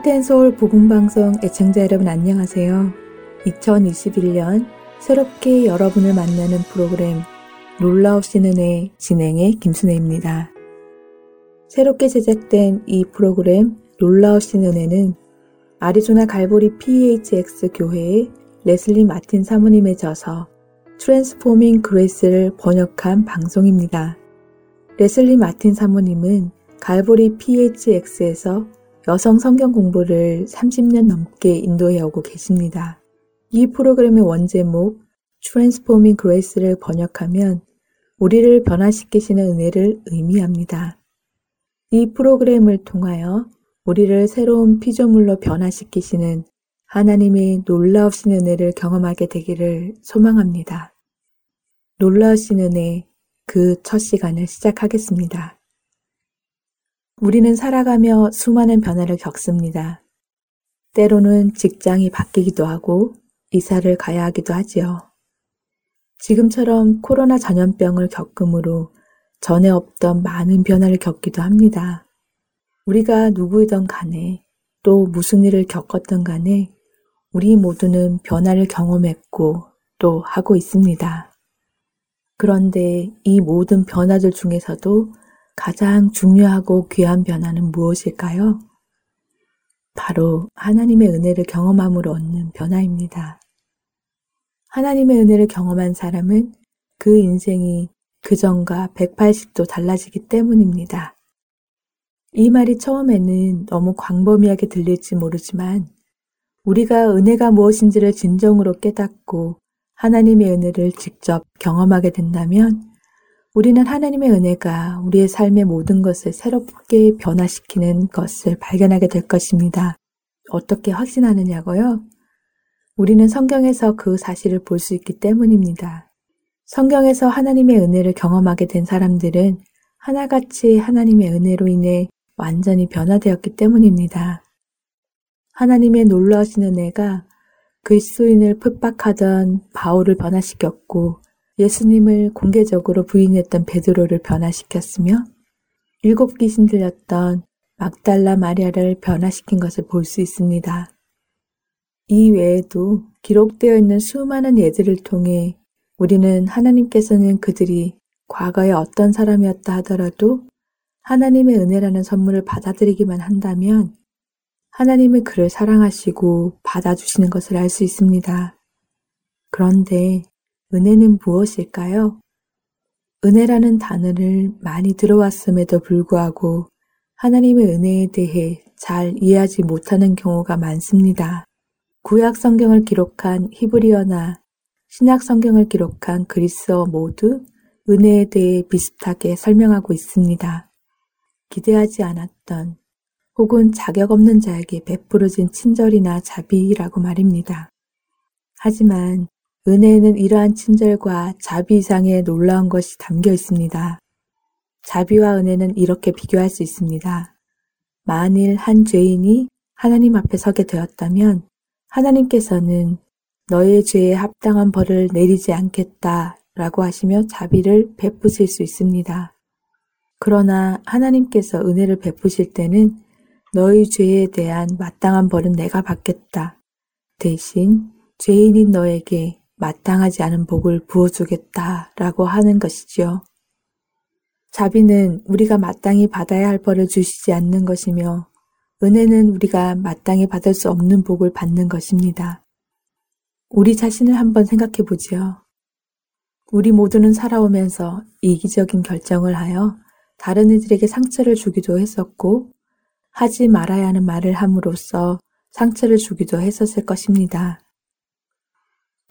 할텐 서울 복음방송 애청자 여러분 안녕하세요. 2021년 새롭게 여러분을 만나는 프로그램 놀라우신 은혜 진행의 김순혜입니다. 새롭게 제작된 이 프로그램 놀라우신 은혜는 아리조나 갈보리 PHX 교회의 레슬리 마틴 사모님의 저서 Transforming Grace를 번역한 방송입니다. 레슬리 마틴 사모님은 갈보리 PHX에서 여성 성경 공부를 30년 넘게 인도해 오고 계십니다. 이 프로그램의 원제목 Transforming Grace를 번역하면 우리를 변화시키시는 은혜를 의미합니다. 이 프로그램을 통하여 우리를 새로운 피조물로 변화시키시는 하나님의 놀라우신 은혜를 경험하게 되기를 소망합니다. 놀라우신 은혜 그 첫 시간을 시작하겠습니다. 우리는 살아가며 수많은 변화를 겪습니다. 때로는 직장이 바뀌기도 하고 이사를 가야 하기도 하지요. 지금처럼 코로나 전염병을 겪음으로 전에 없던 많은 변화를 겪기도 합니다. 우리가 누구이던 간에 또 무슨 일을 겪었던 간에 우리 모두는 변화를 경험했고 또 하고 있습니다. 그런데 이 모든 변화들 중에서도 가장 중요하고 귀한 변화는 무엇일까요? 바로 하나님의 은혜를 경험함으로 얻는 변화입니다. 하나님의 은혜를 경험한 사람은 그 인생이 그전과 180도 달라지기 때문입니다. 이 말이 처음에는 너무 광범위하게 들릴지 모르지만 우리가 은혜가 무엇인지를 진정으로 깨닫고 하나님의 은혜를 직접 경험하게 된다면 우리는 하나님의 은혜가 우리의 삶의 모든 것을 새롭게 변화시키는 것을 발견하게 될 것입니다. 어떻게 확신하느냐고요? 우리는 성경에서 그 사실을 볼 수 있기 때문입니다. 성경에서 하나님의 은혜를 경험하게 된 사람들은 하나같이 하나님의 은혜로 인해 완전히 변화되었기 때문입니다. 하나님의 놀라우신 은혜가 그리스도인을 핍박하던 바울을 변화시켰고 예수님을 공개적으로 부인했던 베드로를 변화시켰으며 일곱 귀신 들렸던 막달라 마리아를 변화시킨 것을 볼 수 있습니다. 이 외에도 기록되어 있는 수많은 예들을 통해 우리는 하나님께서는 그들이 과거에 어떤 사람이었다 하더라도 하나님의 은혜라는 선물을 받아들이기만 한다면 하나님은 그를 사랑하시고 받아주시는 것을 알 수 있습니다. 그런데 은혜는 무엇일까요? 은혜라는 단어를 많이 들어왔음에도 불구하고 하나님의 은혜에 대해 잘 이해하지 못하는 경우가 많습니다. 구약 성경을 기록한 히브리어나 신약 성경을 기록한 그리스어 모두 은혜에 대해 비슷하게 설명하고 있습니다. 기대하지 않았던 혹은 자격 없는 자에게 베풀어진 친절이나 자비라고 말입니다. 하지만 은혜에는 이러한 친절과 자비 이상의 놀라운 것이 담겨 있습니다. 자비와 은혜는 이렇게 비교할 수 있습니다. 만일 한 죄인이 하나님 앞에 서게 되었다면 하나님께서는 너의 죄에 합당한 벌을 내리지 않겠다 라고 하시며 자비를 베푸실 수 있습니다. 그러나 하나님께서 은혜를 베푸실 때는 너의 죄에 대한 마땅한 벌은 내가 받겠다. 대신 죄인인 너에게 마땅하지 않은 복을 부어주겠다라고 하는 것이지요. 자비는 우리가 마땅히 받아야 할 벌을 주시지 않는 것이며 은혜는 우리가 마땅히 받을 수 없는 복을 받는 것입니다. 우리 자신을 한번 생각해 보지요. 우리 모두는 살아오면서 이기적인 결정을 하여 다른 이들에게 상처를 주기도 했었고 하지 말아야 하는 말을 함으로써 상처를 주기도 했었을 것입니다.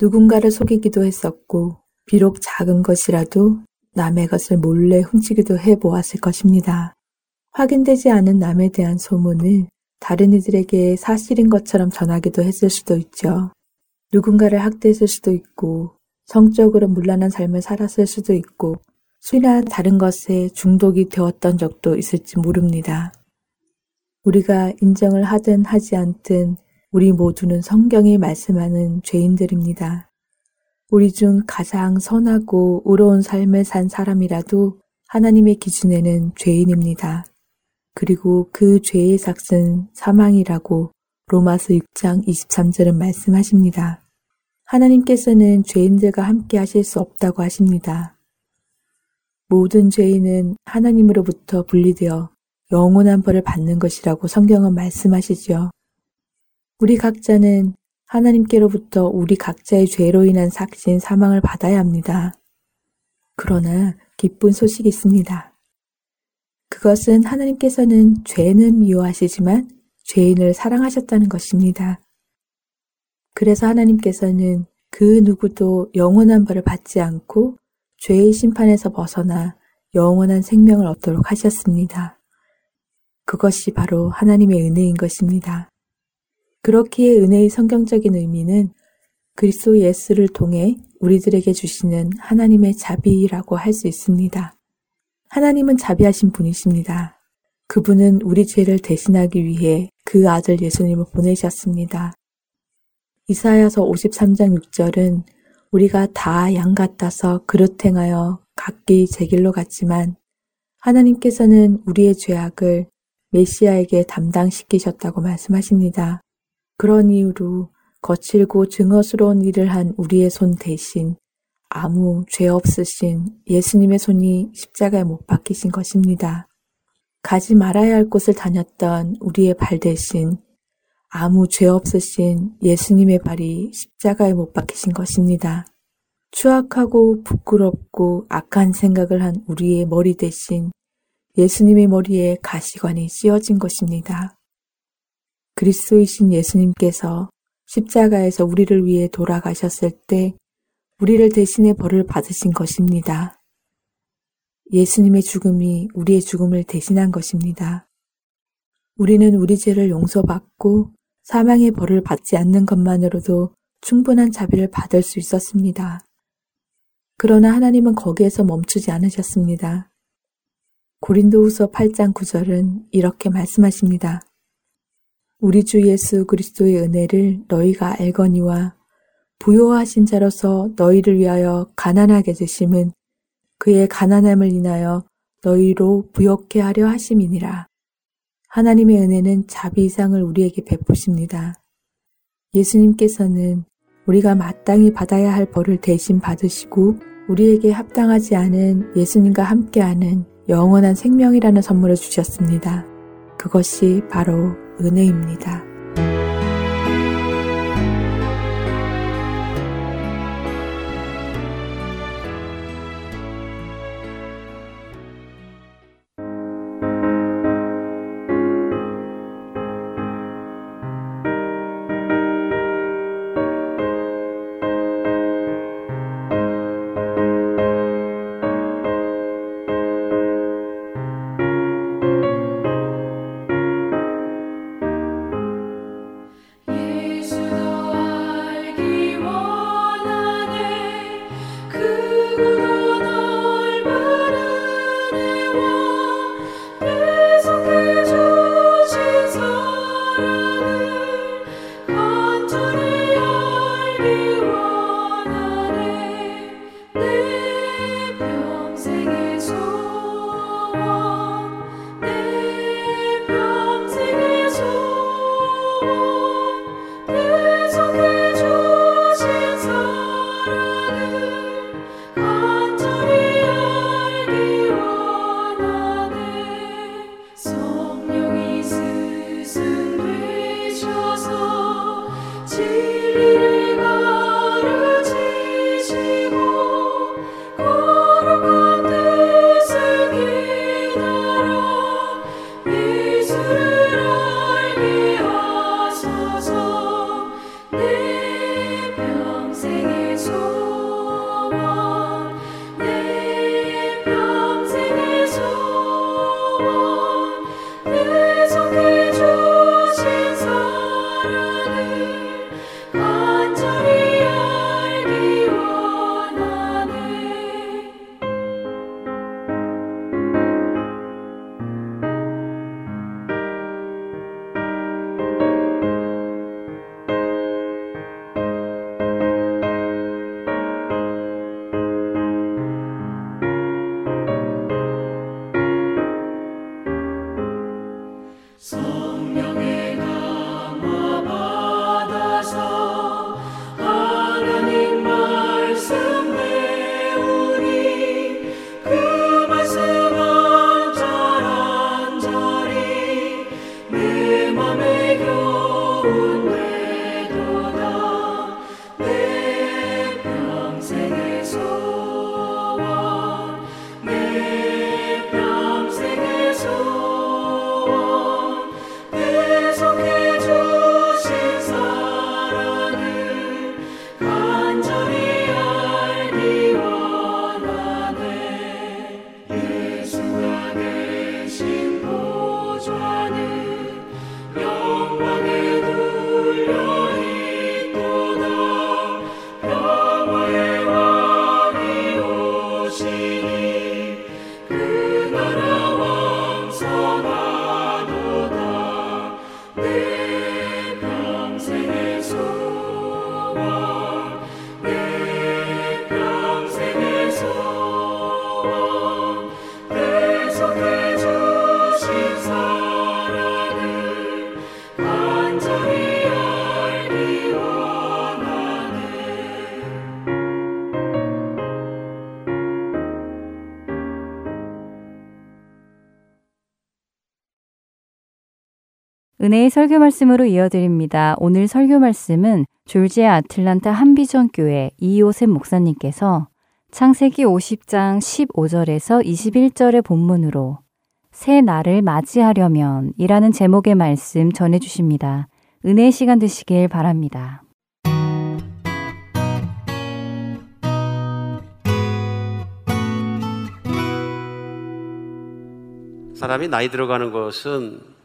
누군가를 속이기도 했었고, 비록 작은 것이라도 남의 것을 몰래 훔치기도 해 보았을 것입니다. 확인되지 않은 남에 대한 소문을 다른 이들에게 사실인 것처럼 전하기도 했을 수도 있죠. 누군가를 학대했을 수도 있고, 성적으로 문란한 삶을 살았을 수도 있고, 술이나 다른 것에 중독이 되었던 적도 있을지 모릅니다. 우리가 인정을 하든 하지 않든 우리 모두는 성경이 말씀하는 죄인들입니다. 우리 중 가장 선하고 의로운 삶을 산 사람이라도 하나님의 기준에는 죄인입니다. 그리고 그 죄의 삭은 사망이라고 로마서 6장 23절은 말씀하십니다. 하나님께서는 죄인들과 함께 하실 수 없다고 하십니다. 모든 죄인은 하나님으로부터 분리되어 영원한 벌을 받는 것이라고 성경은 말씀하시죠. 우리 각자는 하나님께로부터 우리 각자의 죄로 인한 삭신 사망을 받아야 합니다. 그러나 기쁜 소식이 있습니다. 그것은 하나님께서는 죄는 미워하시지만 죄인을 사랑하셨다는 것입니다. 그래서 하나님께서는 그 누구도 영원한 벌을 받지 않고 죄의 심판에서 벗어나 영원한 생명을 얻도록 하셨습니다. 그것이 바로 하나님의 은혜인 것입니다. 그렇기에 은혜의 성경적인 의미는 그리스도 예수를 통해 우리들에게 주시는 하나님의 자비라고 할 수 있습니다. 하나님은 자비하신 분이십니다. 그분은 우리 죄를 대신하기 위해 그 아들 예수님을 보내셨습니다. 이사야서 53장 6절은 우리가 다 양 같아서 그릇 행하여 각기 제 길로 갔지만 하나님께서는 우리의 죄악을 메시아에게 담당시키셨다고 말씀하십니다. 그런 이유로 거칠고 증오스러운 일을 한 우리의 손 대신 아무 죄 없으신 예수님의 손이 십자가에 못 박히신 것입니다. 가지 말아야 할 곳을 다녔던 우리의 발 대신 아무 죄 없으신 예수님의 발이 십자가에 못 박히신 것입니다. 추악하고 부끄럽고 악한 생각을 한 우리의 머리 대신 예수님의 머리에 가시관이 씌어진 것입니다. 그리스도이신 예수님께서 십자가에서 우리를 위해 돌아가셨을 때 우리를 대신해 벌을 받으신 것입니다. 예수님의 죽음이 우리의 죽음을 대신한 것입니다. 우리는 우리 죄를 용서받고 사망의 벌을 받지 않는 것만으로도 충분한 자비를 받을 수 있었습니다. 그러나 하나님은 거기에서 멈추지 않으셨습니다. 고린도후서 8장 9절은 이렇게 말씀하십니다. 우리 주 예수 그리스도의 은혜를 너희가 알거니와 부요하신 자로서 너희를 위하여 가난하게 되심은 그의 가난함을 인하여 너희로 부욕해 하려 하심이니라. 하나님의 은혜는 자비 이상을 우리에게 베푸십니다. 예수님께서는 우리가 마땅히 받아야 할 벌을 대신 받으시고 우리에게 합당하지 않은 예수님과 함께하는 영원한 생명이라는 선물을 주셨습니다. 그것이 바로 은혜입니다. 은혜의 설교 말씀으로 이어드립니다. 오늘 설교 말씀은 졸지아 아틀란타 한비전 교회 이요셉 목사님께서 창세기 50장 15절에서 21절의 본문으로 새 날을 맞이하려면 이라는 제목의 말씀 전해 주십니다. 은혜의 시간 되시길 바랍니다. 사람이 나이 들어가는 것은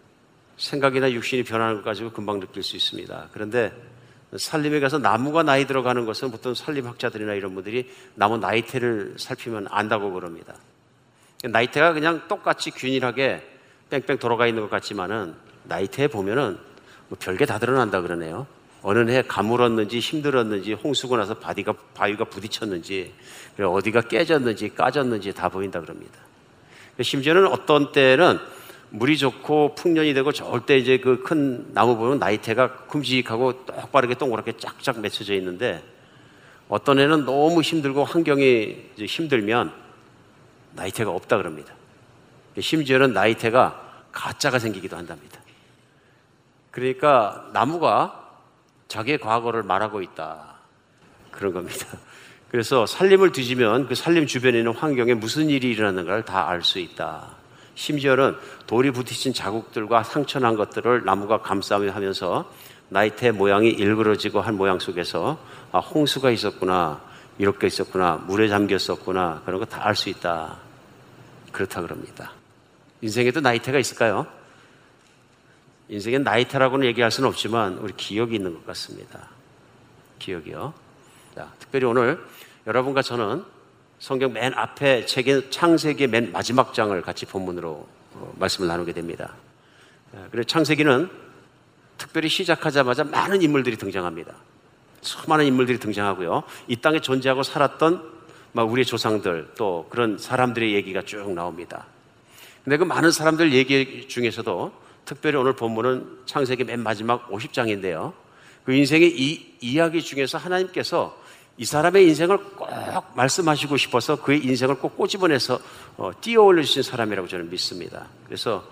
생각이나 육신이 변하는 것 가지고 금방 느낄 수 있습니다. 그런데 산림에 가서 나무가 나이 들어가는 것은 보통 산림학자들이나 이런 분들이 나무 나이테를 살피면 안다고 그럽니다. 나이테가 그냥 똑같이 균일하게 뺑뺑 돌아가 있는 것 같지만은 나이테에 보면은 뭐 별게 다 드러난다 그러네요. 어느 해 가물었는지 힘들었는지 홍수가 나서 바디가 바위가 부딪혔는지 어디가 깨졌는지 까졌는지 다 보인다 그럽니다. 심지어는 어떤 때는 물이 좋고 풍년이 되고 때 이제 그 큰 나무 보면 나이테가 큼직하고 똑바르게 동그랗게 쫙쫙 맺혀져 있는데 어떤 애는 너무 힘들고 환경이 힘들면 나이테가 없다 그럽니다. 심지어는 나이테가 가짜가 생기기도 한답니다. 그러니까 나무가 자기의 과거를 말하고 있다. 그런 겁니다. 그래서 살림을 뒤지면 그 살림 주변에 있는 환경에 무슨 일이 일어나는가를 다 알 수 있다. 심지어는 돌이 부딪힌 자국들과 상처난 것들을 나무가 감싸며 하면서 나이테 모양이 일그러지고 한 모양 속에서 아, 홍수가 있었구나, 이렇게 있었구나, 물에 잠겼었구나, 그런 거 다 알 수 있다. 그렇다 그럽니다. 인생에도 나이테가 있을까요? 인생엔 나이테라고는 얘기할 수는 없지만 우리 기억이 있는 것 같습니다. 기억이요. 자, 특별히 오늘 여러분과 저는 성경 맨 앞에 책인 창세기 맨 마지막 장을 같이 본문으로 어, 말씀을 나누게 됩니다. 그래서 창세기는 특별히 시작하자마자 많은 인물들이 등장합니다. 수많은 인물들이 등장하고요. 이 땅에 존재하고 살았던 우리의 조상들 또 그런 사람들의 얘기가 쭉 나옵니다. 근데 그 많은 사람들 얘기 중에서도 특별히 오늘 본문은 창세기 맨 마지막 50장인데요. 그 인생의 이 이야기 중에서 하나님께서 이 사람의 인생을 꼭 말씀하시고 싶어서 그의 인생을 꼭 꼬집어내서 어, 띄어 올려주신 사람이라고 저는 믿습니다. 그래서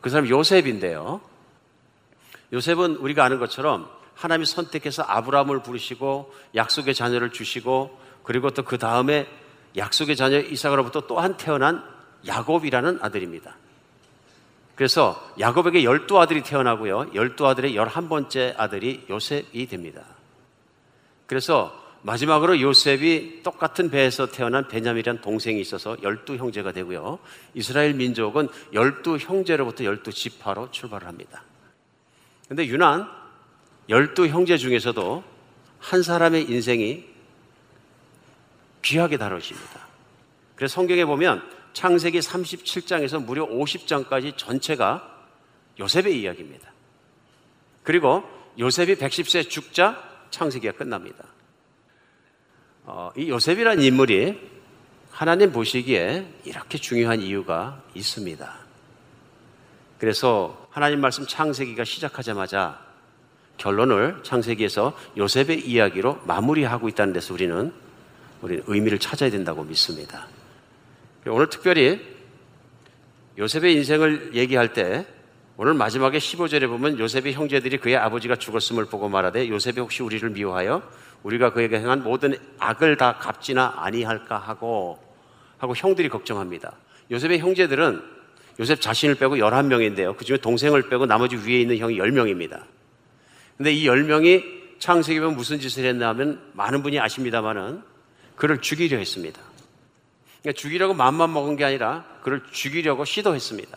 그 사람 요셉인데요. 요셉은 우리가 아는 것처럼 하나님이 선택해서 아브라함을 부르시고 약속의 자녀를 주시고 그리고 또 그 다음에 약속의 자녀 이삭으로부터 또한 태어난 야곱이라는 아들입니다. 그래서 야곱에게 열두 아들이 태어나고요. 열두 아들의 열한 번째 아들이 요셉이 됩니다. 그래서 마지막으로 요셉이 똑같은 배에서 태어난 베냐민이라는 동생이 있어서 열두 형제가 되고요. 이스라엘 민족은 열두 형제로부터 열두 지파로 출발을 합니다. 근데 유난 열두 형제 중에서도 한 사람의 인생이 귀하게 다뤄집니다. 그래서 성경에 보면 창세기 37장에서 무려 50장까지 전체가 요셉의 이야기입니다. 그리고 요셉이 110세 죽자 창세기가 끝납니다. 어, 이 요셉이라는 인물이 하나님 보시기에 이렇게 중요한 이유가 있습니다. 그래서 하나님 말씀 창세기가 시작하자마자 결론을 창세기에서 요셉의 이야기로 마무리하고 있다는 데서 우리는 우리는 의미를 찾아야 된다고 믿습니다. 오늘 특별히 요셉의 인생을 얘기할 때 오늘 마지막에 15절에 보면 요셉의 형제들이 그의 아버지가 죽었음을 보고 말하되 요셉이 혹시 우리를 미워하여 우리가 그에게 행한 모든 악을 다 갚지나 아니할까 하고 하고 형들이 걱정합니다. 요셉의 형제들은 요셉 자신을 빼고 11명인데요. 그 중에 동생을 빼고 나머지 위에 있는 형이 10명입니다. 근데 이 10명이 창세기 보면 무슨 짓을 했나 하면 많은 분이 아십니다만은 그를 죽이려 했습니다. 그러니까 죽이려고 마음만 먹은 게 아니라 그를 죽이려고 시도했습니다.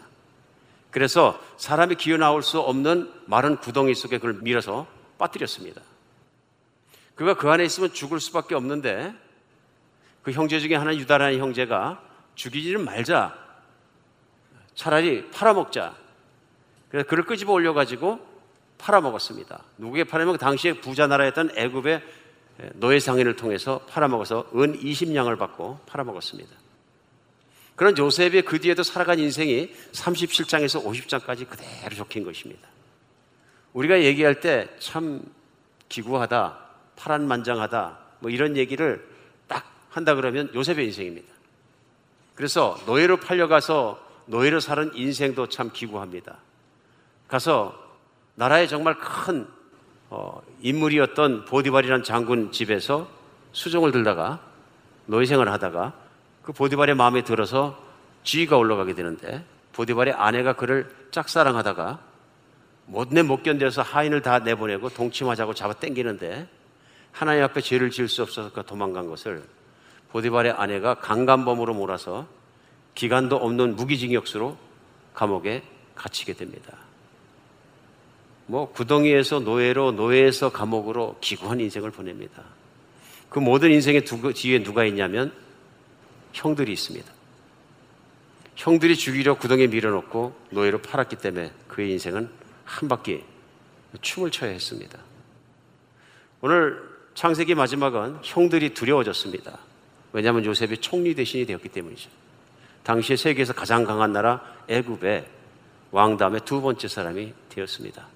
그래서 사람이 기어 나올 수 없는 마른 구덩이 속에 그를 밀어서 빠뜨렸습니다. 그가 그 안에 있으면 죽을 수밖에 없는데 그 형제 중에 하나 유다라는 형제가 죽이지는 말자. 차라리 팔아먹자. 그래서 그를 끄집어 올려가지고 팔아먹었습니다. 누구에게 팔아먹 당시에 부자 나라였던 애굽의 노예 상인을 통해서 팔아먹어서 은 20냥을 받고 팔아먹었습니다. 그런 요셉의 그 뒤에도 살아간 인생이 37장에서 50장까지 그대로 적힌 것입니다. 우리가 얘기할 때 참 기구하다, 파란만장하다 뭐 이런 얘기를 딱 한다 그러면 요셉의 인생입니다. 그래서 노예로 팔려가서 노예로 사는 인생도 참 기구합니다. 가서 나라의 정말 큰 어, 인물이었던 보디발이라는 장군 집에서 수종을 들다가 노예 생활을 하다가 그 보디발의 마음에 들어서 지위가 올라가게 되는데 보디발의 아내가 그를 짝사랑하다가 못내 못 견뎌서 하인을 다 내보내고 동침하자고 잡아 당기는데 하나님 앞에 죄를 지을 수 없어서 그 도망간 것을 보디발의 아내가 강간범으로 몰아서 기간도 없는 무기징역수로 감옥에 갇히게 됩니다. 뭐 구덩이에서 노예로 노예에서 감옥으로 기구한 인생을 보냅니다. 그 모든 인생의 두, 뒤에 누가 있냐면 형들이 있습니다. 형들이 죽이려 구덩이에 밀어넣고 노예로 팔았기 때문에 그의 인생은 한 바퀴 춤을 춰야 했습니다. 오늘 창세기 마지막은 형들이 두려워졌습니다. 왜냐하면 요셉이 총리 대신이 되었기 때문이죠. 당시에 세계에서 가장 강한 나라 애굽의 왕 다음에 두 번째 사람이 되었습니다.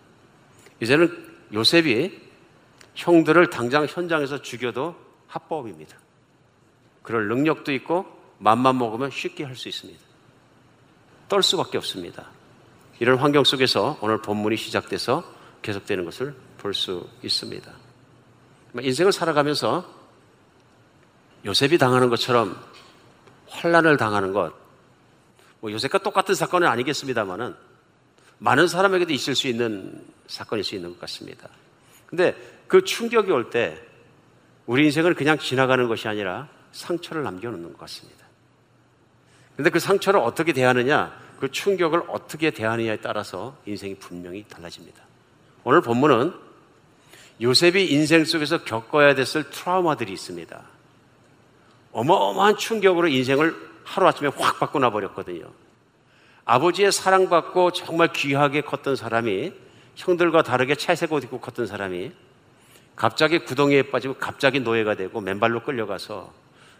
이제는 요셉이 형들을 당장 현장에서 죽여도 합법입니다. 그럴 능력도 있고 맘만 먹으면 쉽게 할 수 있습니다. 떨 수밖에 없습니다. 이런 환경 속에서 오늘 본문이 시작돼서 계속되는 것을 볼 수 있습니다. 인생을 살아가면서 요셉이 당하는 것처럼 환란을 당하는 것, 뭐 요셉과 똑같은 사건은 아니겠습니다만은 많은 사람에게도 있을 수 있는 사건일 수 있는 것 같습니다. 근데 그 충격이 올 때 우리 인생을 그냥 지나가는 것이 아니라 상처를 남겨놓는 것 같습니다. 근데 그 상처를 어떻게 대하느냐, 그 충격을 어떻게 대하느냐에 따라서 인생이 분명히 달라집니다. 오늘 본문은 요셉이 인생 속에서 겪어야 됐을 트라우마들이 있습니다. 어마어마한 충격으로 인생을 하루아침에 확 바꿔놔 버렸거든요. 아버지의 사랑받고 정말 귀하게 컸던 사람이 형들과 다르게 채색 옷 입고 컸던 사람이 갑자기 구덩이에 빠지고 갑자기 노예가 되고 맨발로 끌려가서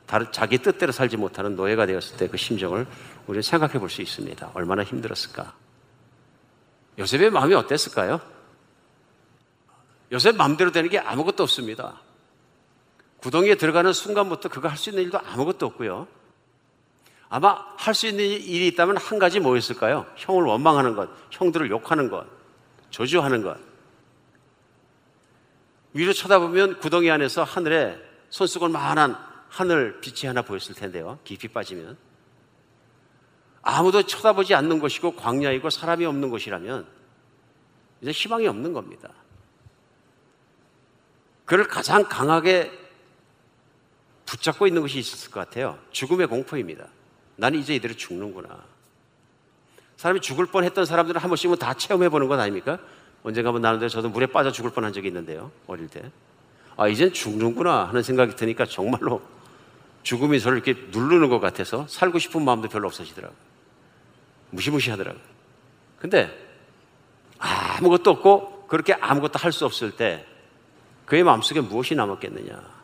다른 자기 뜻대로 살지 못하는 노예가 되었을 때 그 심정을 우리는 생각해 볼 수 있습니다. 얼마나 힘들었을까? 요셉의 마음이 어땠을까요? 요셉 마음대로 되는 게 아무것도 없습니다. 구덩이에 들어가는 순간부터 그가 할수 있는 일도 아무것도 없고요. 아마 할 수 있는 일이 있다면 한 가지 뭐였을까요? 형을 원망하는 것, 형들을 욕하는 것, 조주하는 것. 위로 쳐다보면 구덩이 안에서 하늘에 손수건 만한 하늘 빛이 하나 보였을 텐데요. 깊이 빠지면. 아무도 쳐다보지 않는 곳이고 광야이고 사람이 없는 곳이라면 이제 희망이 없는 겁니다. 그를 가장 강하게 붙잡고 있는 것이 있었을 것 같아요. 죽음의 공포입니다. 나는 이제 이대로 죽는구나. 사람이 죽을 뻔 했던 사람들은 한 번씩은 다 체험해 보는 것 아닙니까? 언젠가 한번 나는데 저도 물에 빠져 죽을 뻔한 적이 있는데요. 어릴 때. 아, 이젠 죽는구나 하는 생각이 드니까 정말로 죽음이 저를 이렇게 누르는 것 같아서 살고 싶은 마음도 별로 없어지더라고요. 무시무시하더라고요. 근데 아무것도 없고 그렇게 아무것도 할 수 없을 때 그의 마음속에 무엇이 남았겠느냐?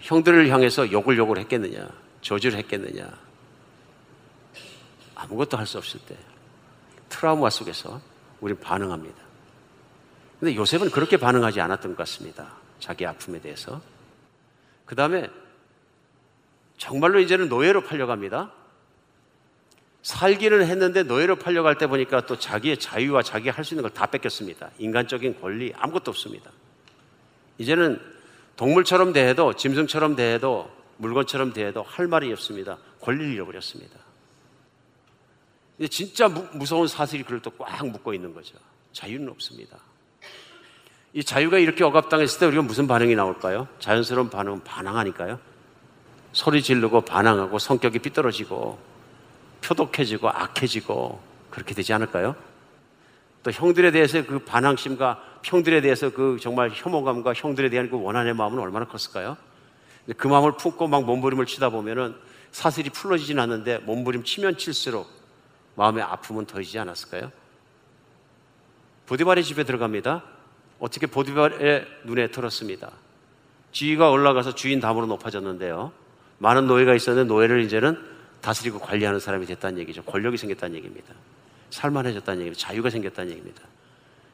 형들을 향해서 욕을 욕을 했겠느냐? 저주를 했겠느냐? 아무것도 할 수 없을 때 트라우마 속에서 우리는 반응합니다. 근데 요셉은 그렇게 반응하지 않았던 것 같습니다. 자기 아픔에 대해서. 그 다음에 정말로 이제는 노예로 팔려갑니다. 살기는 했는데 노예로 팔려갈 때 보니까 또 자기의 자유와 자기 할 수 있는 걸 다 뺏겼습니다. 인간적인 권리 아무것도 없습니다. 이제는 동물처럼 대해도 짐승처럼 대해도 물건처럼 대해도 할 말이 없습니다. 권리를 잃어버렸습니다. 이제 진짜 무, 무서운 사슬이 그를 또 꽉 묶고 있는 거죠. 자유는 없습니다. 이 자유가 이렇게 억압당했을 때 우리가 무슨 반응이 나올까요? 자연스러운 반응은 반항하니까요. 소리 지르고 반항하고 성격이 삐뚤어지고 표독해지고 악해지고 그렇게 되지 않을까요? 또 형들에 대해서 그 반항심과 형들에 대해서 그 정말 혐오감과 형들에 대한 그 원한의 마음은 얼마나 컸을까요? 그 마음을 품고 막 몸부림을 치다 보면은 사슬이 풀어지진 않는데 몸부림 치면 칠수록 마음의 아픔은 더해지지 않았을까요? 보디발의 집에 들어갑니다. 어떻게 보디발의 눈에 들었습니다. 지위가 올라가서 주인 담으로 높아졌는데요. 많은 노예가 있었는데 노예를 이제는 다스리고 관리하는 사람이 됐다는 얘기죠. 권력이 생겼다는 얘기입니다. 살만해졌다는 얘기입니다. 자유가 생겼다는 얘기입니다.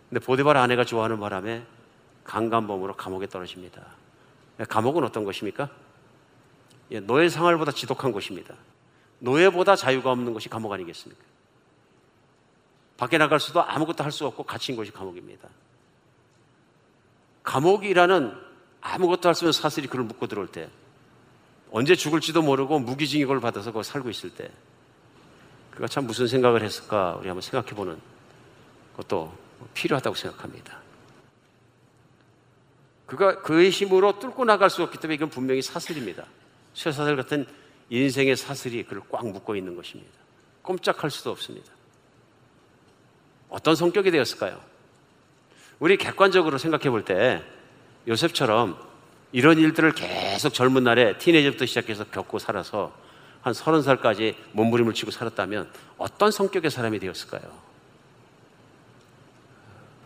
근데 보디발 아내가 좋아하는 바람에 강간범으로 감옥에 떨어집니다. 감옥은 어떤 것입니까? 예, 노예 생활보다 지독한 곳입니다. 노예보다 자유가 없는 것이 감옥 아니겠습니까? 밖에 나갈 수도 아무것도 할 수 없고 갇힌 곳이 감옥입니다. 감옥이라는 아무것도 할 수 없는 사슬이 그를 묶고 들어올 때 언제 죽을지도 모르고 무기징역을 받아서 거기 살고 있을 때 그가 참 무슨 생각을 했을까 우리 한번 생각해 보는 것도 필요하다고 생각합니다. 그가 그의 힘으로 뚫고 나갈 수 없기 때문에 이건 분명히 사슬입니다. 쇠사슬 같은 인생의 사슬이 그를 꽉 묶고 있는 것입니다. 꼼짝할 수도 없습니다. 어떤 성격이 되었을까요? 우리 객관적으로 생각해 볼 때 요셉처럼 이런 일들을 계속 젊은 날에 티네이저부터 시작해서 겪고 살아서 한 서른 살까지 몸부림을 치고 살았다면 어떤 성격의 사람이 되었을까요?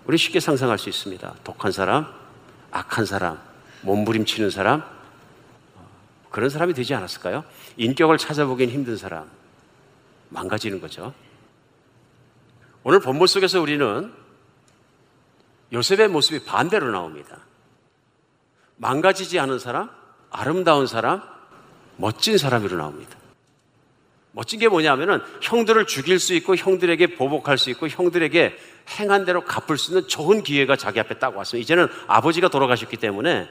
우리 쉽게 상상할 수 있습니다. 독한 사람, 악한 사람, 몸부림치는 사람, 그런 사람이 되지 않았을까요? 인격을 찾아보기엔 힘든 사람, 망가지는 거죠. 오늘 본문 속에서 우리는 요셉의 모습이 반대로 나옵니다. 망가지지 않은 사람, 아름다운 사람, 멋진 사람으로 나옵니다. 멋진 게 뭐냐면은 형들을 죽일 수 있고 형들에게 보복할 수 있고 형들에게 행한 대로 갚을 수 있는 좋은 기회가 자기 앞에 딱 왔어요. 이제는 아버지가 돌아가셨기 때문에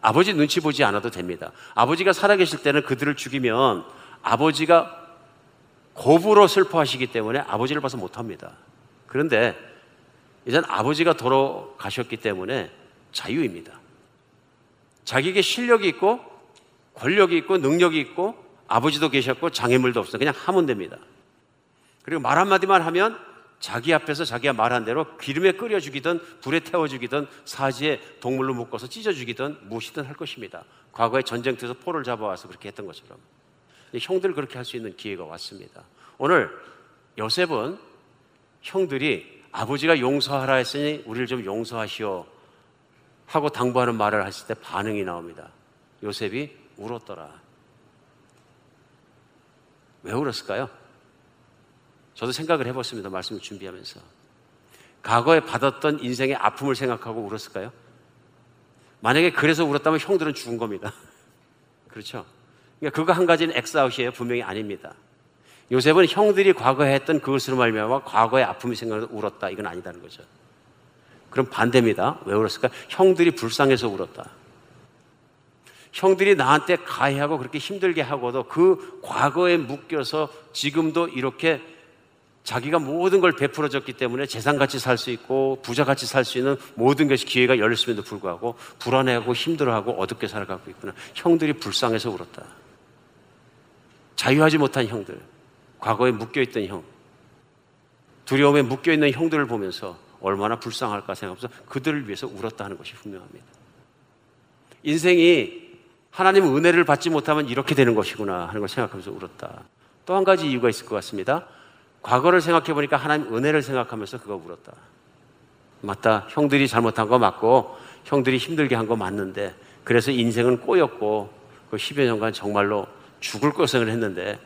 아버지 눈치 보지 않아도 됩니다. 아버지가 살아계실 때는 그들을 죽이면 아버지가 고부로 슬퍼하시기 때문에 아버지를 봐서 못합니다. 그런데 이젠 아버지가 돌아가셨기 때문에 자유입니다. 자기에게 실력이 있고 권력이 있고 능력이 있고 아버지도 계셨고 장애물도 없어 그냥 하면 됩니다. 그리고 말 한마디만 하면 자기 앞에서 자기가 말한 대로 기름에 끓여 죽이든 불에 태워 죽이든 사지에 동물로 묶어서 찢어 죽이든 무엇이든 할 것입니다. 과거에 전쟁터에서 포를 잡아와서 그렇게 했던 것처럼 형들 그렇게 할 수 있는 기회가 왔습니다. 오늘 요셉은 형들이 아버지가 용서하라 했으니 우리를 좀 용서하시오 하고 당부하는 말을 했을 때 반응이 나옵니다. 요셉이 울었더라. 왜 울었을까요? 저도 생각을 해봤습니다. 말씀을 준비하면서. 과거에 받았던 인생의 아픔을 생각하고 울었을까요? 만약에 그래서 울었다면 형들은 죽은 겁니다. 그렇죠? 그러니까 그거 한 가지는 X-out이에요. 분명히 아닙니다. 요셉은 형들이 과거에 했던 그것으로 말미암아 과거의 아픔이 생각나서 울었다. 이건 아니다는 거죠. 그럼 반대입니다. 왜 울었을까? 형들이 불쌍해서 울었다. 형들이 나한테 가해하고 그렇게 힘들게 하고도 그 과거에 묶여서 지금도 이렇게 자기가 모든 걸 베풀어줬기 때문에 재상같이 살 수 있고 부자같이 살 수 있는 모든 것이 기회가 열렸음에도 불구하고 불안해하고 힘들어하고 어둡게 살아가고 있구나. 형들이 불쌍해서 울었다. 자유하지 못한 형들, 과거에 묶여있던 형, 두려움에 묶여있는 형들을 보면서 얼마나 불쌍할까 생각하면서 그들을 위해서 울었다 하는 것이 분명합니다. 인생이 하나님의 은혜를 받지 못하면 이렇게 되는 것이구나 하는 걸 생각하면서 울었다. 또 한 가지 이유가 있을 것 같습니다. 과거를 생각해 보니까 하나님 은혜를 생각하면서 그거 울었다. 맞다. 형들이 잘못한 거 맞고 형들이 힘들게 한 거 맞는데 그래서 인생은 꼬였고 그 10여 년간 정말로 죽을 고생을 했는데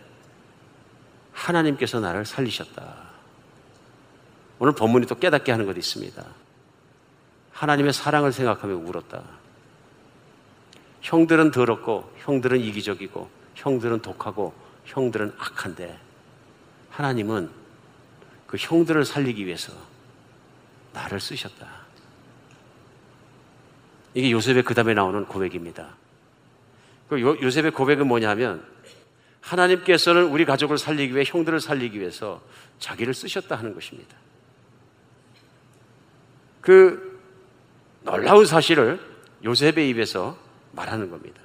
하나님께서 나를 살리셨다. 오늘 본문이 또 깨닫게 하는 것이 있습니다. 하나님의 사랑을 생각하며 울었다. 형들은 더럽고 형들은 이기적이고 형들은 독하고 형들은 악한데 하나님은 그 형들을 살리기 위해서 나를 쓰셨다. 이게 요셉의 그 다음에 나오는 고백입니다. 그 요셉의 고백은 뭐냐면 하나님께서는 우리 가족을 살리기 위해 형들을 살리기 위해서 자기를 쓰셨다 하는 것입니다. 그 놀라운 사실을 요셉의 입에서 말하는 겁니다.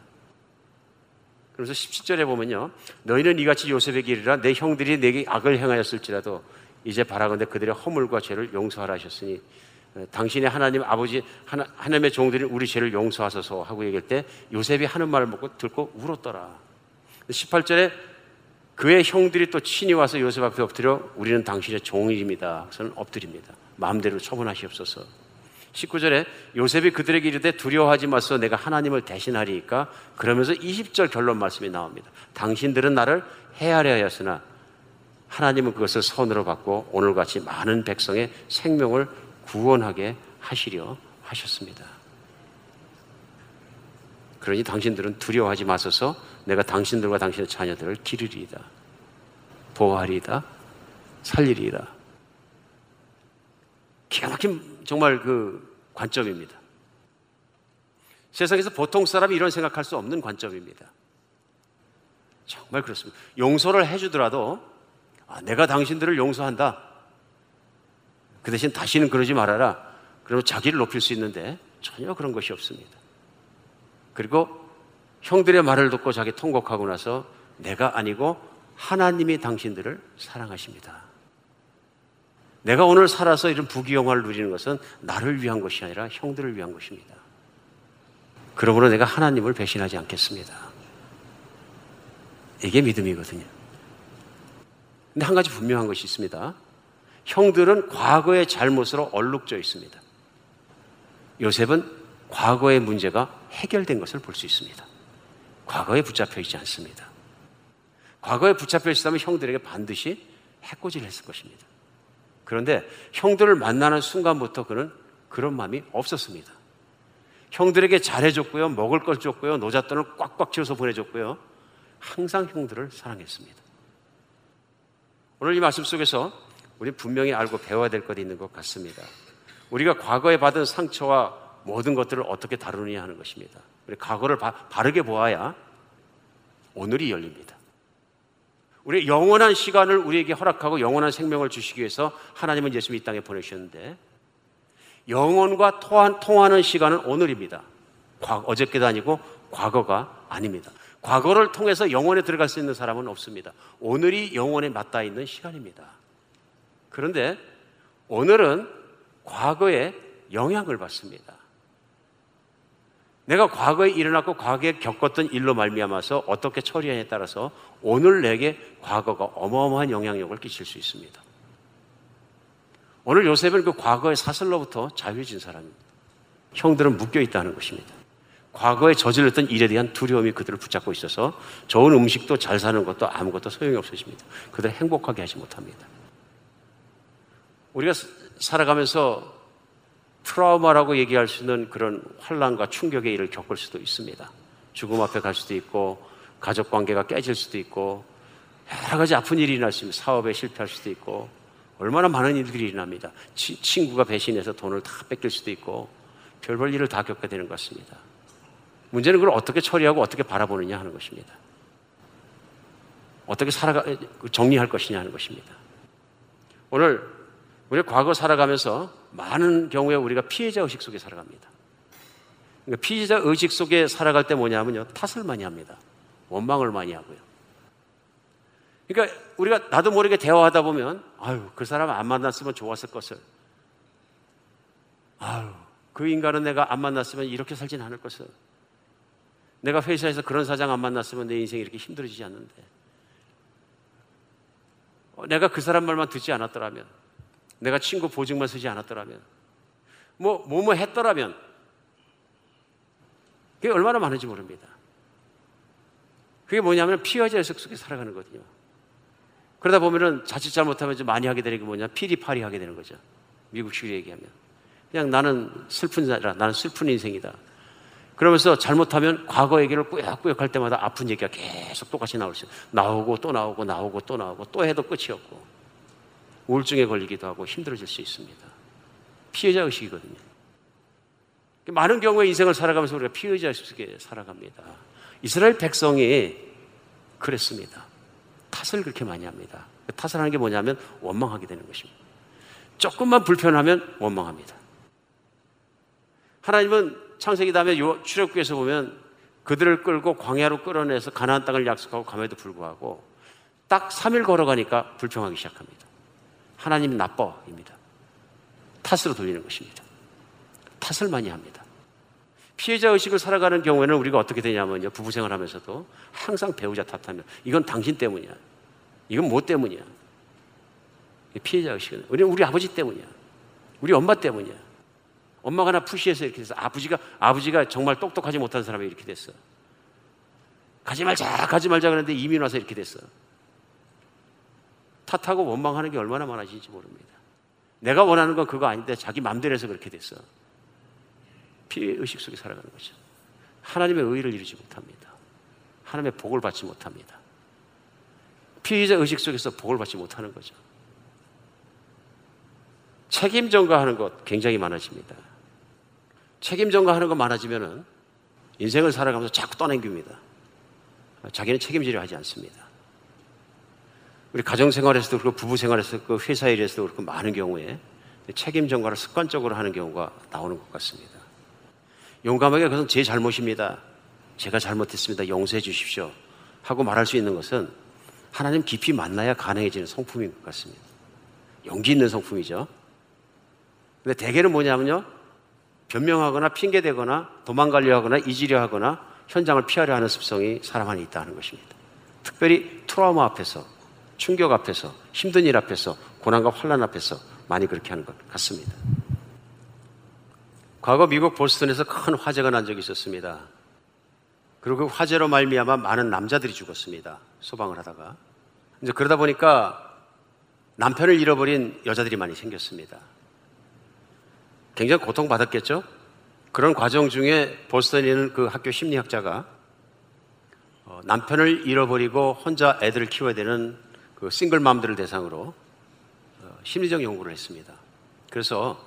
그래서 17절에 보면요. 너희는 이같이 요셉에게 이르라 내 형들이 내게 악을 행하였을지라도 이제 바라건대 그들의 허물과 죄를 용서하라 하셨으니 어, 당신의 하나님 아버지 하나, 하나님의 종들이 우리 죄를 용서하소서 하고 얘기할 때 요셉이 하는 말을 먹고 듣고 울었더라. 18절에 그의 형들이 또 친히 와서 요셉 앞에 엎드려 우리는 당신의 종입니다. 그래서 엎드립니다. 마음대로 처분하시옵소서. 19절에 요셉이 그들에게 이르되 두려워하지 마소 내가 하나님을 대신하리니까 그러면서 20절 결론 말씀이 나옵니다. 당신들은 나를 헤아려 하였으나 하나님은 그것을 선으로 받고 오늘같이 많은 백성의 생명을 구원하게 하시려 하셨습니다. 그러니 당신들은 두려워하지 마소서 내가 당신들과 당신의 자녀들을 기르리이다. 보호하리이다. 살리리이다. 기가 막힌 정말 그 관점입니다. 세상에서 보통 사람이 이런 생각할 수 없는 관점입니다. 정말 그렇습니다. 용서를 해주더라도 아, 내가 당신들을 용서한다. 그 대신 다시는 그러지 말아라. 그러면 자기를 높일 수 있는데 전혀 그런 것이 없습니다. 그리고 형들의 말을 듣고 자기 통곡하고 나서 내가 아니고 하나님이 당신들을 사랑하십니다. 내가 오늘 살아서 이런 부귀영화를 누리는 것은 나를 위한 것이 아니라 형들을 위한 것입니다. 그러므로 내가 하나님을 배신하지 않겠습니다. 이게 믿음이거든요. 근데 한 가지 분명한 것이 있습니다. 형들은 과거의 잘못으로 얼룩져 있습니다. 요셉은 과거의 문제가 해결된 것을 볼 수 있습니다. 과거에 붙잡혀 있지 않습니다. 과거에 붙잡혀 있었다면 형들에게 반드시 해코지를 했을 것입니다. 그런데 형들을 만나는 순간부터 그는 그런 마음이 없었습니다. 형들에게 잘해줬고요, 먹을 걸 줬고요, 노잣돈을 꽉꽉 채워서 보내줬고요. 항상 형들을 사랑했습니다. 오늘 이 말씀 속에서 우리 분명히 알고 배워야 될 것이 있는 것 같습니다. 우리가 과거에 받은 상처와 모든 것들을 어떻게 다루느냐 하는 것입니다. 우리 과거를 바, 바르게 보아야 오늘이 열립니다. 우리 영원한 시간을 우리에게 허락하고 영원한 생명을 주시기 위해서 하나님은 예수님 이 땅에 보내주셨는데 영혼과 통하는 시간은 오늘입니다. 어저께도 아니고 과거가 아닙니다. 과거를 통해서 영혼에 들어갈 수 있는 사람은 없습니다. 오늘이 영혼에 맞닿아 있는 시간입니다. 그런데 오늘은 과거에 영향을 받습니다. 내가 과거에 일어났고 과거에 겪었던 일로 말미암아서 어떻게 처리하냐에 따라서 오늘 내게 과거가 어마어마한 영향력을 끼칠 수 있습니다. 오늘 요셉은 그 과거의 사슬로부터 자유해진 사람입니다. 형들은 묶여 있다는 것입니다. 과거에 저질렀던 일에 대한 두려움이 그들을 붙잡고 있어서 좋은 음식도 잘 사는 것도 아무것도 소용이 없으십니다. 그들을 행복하게 하지 못합니다. 우리가 살아가면서 트라우마라고 얘기할 수 있는 그런 환란과 충격의 일을 겪을 수도 있습니다. 죽음 앞에 갈 수도 있고 가족 관계가 깨질 수도 있고 여러 가지 아픈 일이 일어날 수 있습니다. 사업에 실패할 수도 있고 얼마나 많은 일들이 일어납니다. 치, 친구가 배신해서 돈을 다 뺏길 수도 있고 별별 일을 다 겪게 되는 것 같습니다. 문제는 그걸 어떻게 처리하고 어떻게 바라보느냐 하는 것입니다. 어떻게 살아가 정리할 것이냐 하는 것입니다. 오늘 우리 과거 살아가면서 많은 경우에 우리가 피해자 의식 속에 살아갑니다. 그러니까 피해자 의식 속에 살아갈 때 뭐냐면요 탓을 많이 합니다. 원망을 많이 하고요. 그러니까 우리가 나도 모르게 대화하다 보면 아유 그 사람 안 만났으면 좋았을 것을 아유 그 인간은 내가 안 만났으면 이렇게 살진 않을 것을 내가 회사에서 그런 사장 안 만났으면 내 인생이 이렇게 힘들어지지 않는데 어, 내가 그 사람 말만 듣지 않았더라면 내가 친구 보증만 쓰지 않았더라면 뭐 뭐뭐 뭐 했더라면 그게 얼마나 많은지 모릅니다. 그게 뭐냐면 피해자 의식 속에 살아가는 거거든요. 그러다 보면은 자칫 잘못하면 좀 많이 하게 되는 게 뭐냐? 피리파리 하게 되는 거죠. 미국식으로 얘기하면. 그냥 나는 슬픈 자라, 나는 슬픈 인생이다. 그러면서 잘못하면 과거 얘기를 꾸역꾸역 할 때마다 아픈 얘기가 계속 똑같이 나올 수 나오고 또 나오고 나오고 또 나오고 또 해도 끝이 없고 우울증에 걸리기도 하고 힘들어질 수 있습니다. 피해자 의식이거든요. 많은 경우에 인생을 살아가면서 우리가 피해자 의식에 살아갑니다. 이스라엘 백성이 그랬습니다. 탓을 그렇게 많이 합니다. 그 탓을 하는 게 뭐냐면 원망하게 되는 것입니다. 조금만 불편하면 원망합니다. 하나님은 창세기 다음에 출애굽기에서 보면 그들을 끌고 광야로 끌어내서 가나안 땅을 약속하고 감에도 불구하고 딱 3일 걸어가니까 불평하기 시작합니다. 하나님 나빠입니다. 탓으로 돌리는 것입니다. 탓을 많이 합니다. 피해자 의식을 살아가는 경우에는 우리가 어떻게 되냐면요. 부부 생활하면서도 항상 배우자 탓하면 이건 당신 때문이야. 이건 뭐 때문이야. 피해자 의식은 우리 우리 아버지 때문이야. 우리 엄마 때문이야. 엄마가 나 푸시해서 이렇게 됐어. 아버지가 아버지가 정말 똑똑하지 못한 사람이 이렇게 됐어. 가지 말자, 가지 말자 그랬는데 이민 와서 이렇게 됐어. 탓하고 원망하는 게 얼마나 많아지는지 모릅니다. 내가 원하는 건 그거 아닌데 자기 맘대로 해서 그렇게 됐어. 피해 의식 속에 살아가는 거죠. 하나님의 의를 이루지 못합니다. 하나님의 복을 받지 못합니다. 피해자 의식 속에서 복을 받지 못하는 거죠. 책임 전가하는 것 굉장히 많아집니다. 책임 전가하는 것 많아지면은 인생을 살아가면서 자꾸 떠넘깁니다. 자기는 책임지려 하지 않습니다. 우리 가정 생활에서도 그렇고 부부 생활에서도 그렇고 회사 일에서도 그렇고 많은 경우에 책임 전가를 습관적으로 하는 경우가 나오는 것 같습니다. 용감하게 그것은 제 잘못입니다. 제가 잘못했습니다. 용서해 주십시오. 하고 말할 수 있는 것은 하나님 깊이 만나야 가능해지는 성품인 것 같습니다. 용기 있는 성품이죠. 근데 대개는 뭐냐면요. 변명하거나 핑계대거나 도망가려 하거나 잊으려 하거나 현장을 피하려 하는 습성이 사람 안에 있다는 것입니다. 특별히 트라우마 앞에서, 충격 앞에서, 힘든 일 앞에서, 고난과 환란 앞에서 많이 그렇게 하는 것 같습니다. 과거 미국 보스턴에서 큰 화재가 난 적이 있었습니다. 그리고 그 화재로 말미암아 많은 남자들이 죽었습니다. 소방을 하다가. 이제 그러다 보니까 남편을 잃어버린 여자들이 많이 생겼습니다. 굉장히 고통받았겠죠? 그런 과정 중에 보스턴에 있는 그 학교 심리학자가 어, 남편을 잃어버리고 혼자 애들을 키워야 되는 그 싱글맘들을 대상으로 어, 심리적 연구를 했습니다. 그래서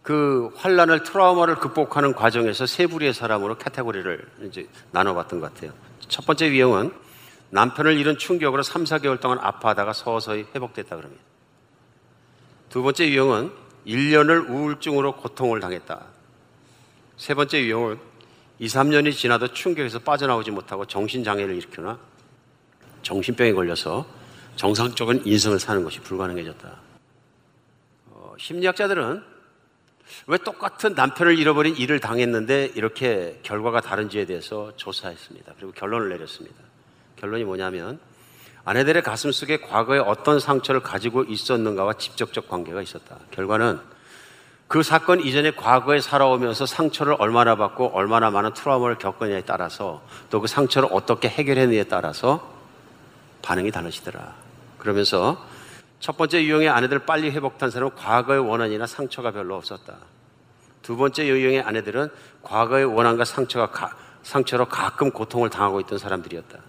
그 환란을 트라우마를 극복하는 과정에서 세 부류의 사람으로 카테고리를 이제 나눠봤던 것 같아요. 첫 번째 유형은 남편을 잃은 충격으로 3, 4개월 동안 아파하다가 서서히 회복됐다 그럽니다. 두 번째 유형은 1년을 우울증으로 고통을 당했다. 세 번째 유형은 2, 3년이 지나도 충격에서 빠져나오지 못하고 정신장애를 일으키거나 정신병에 걸려서 정상적인 인생을 사는 것이 불가능해졌다. 어, 심리학자들은 왜 똑같은 남편을 잃어버린 일을 당했는데 이렇게 결과가 다른지에 대해서 조사했습니다. 그리고 결론을 내렸습니다. 결론이 뭐냐면 아내들의 가슴 속에 과거에 어떤 상처를 가지고 있었는가와 직접적 관계가 있었다. 결과는 그 사건 이전에 과거에 살아오면서 상처를 얼마나 받고 얼마나 많은 트라우마를 겪었냐에 따라서 또 그 상처를 어떻게 해결했느냐에 따라서 반응이 달라지더라. 그러면서 첫 번째 유형의 아내들 빨리 회복한 사람은 과거의 원한이나 상처가 별로 없었다. 두 번째 유형의 아내들은 과거의 원한과 상처가 가, 상처로 가끔 고통을 당하고 있던 사람들이었다.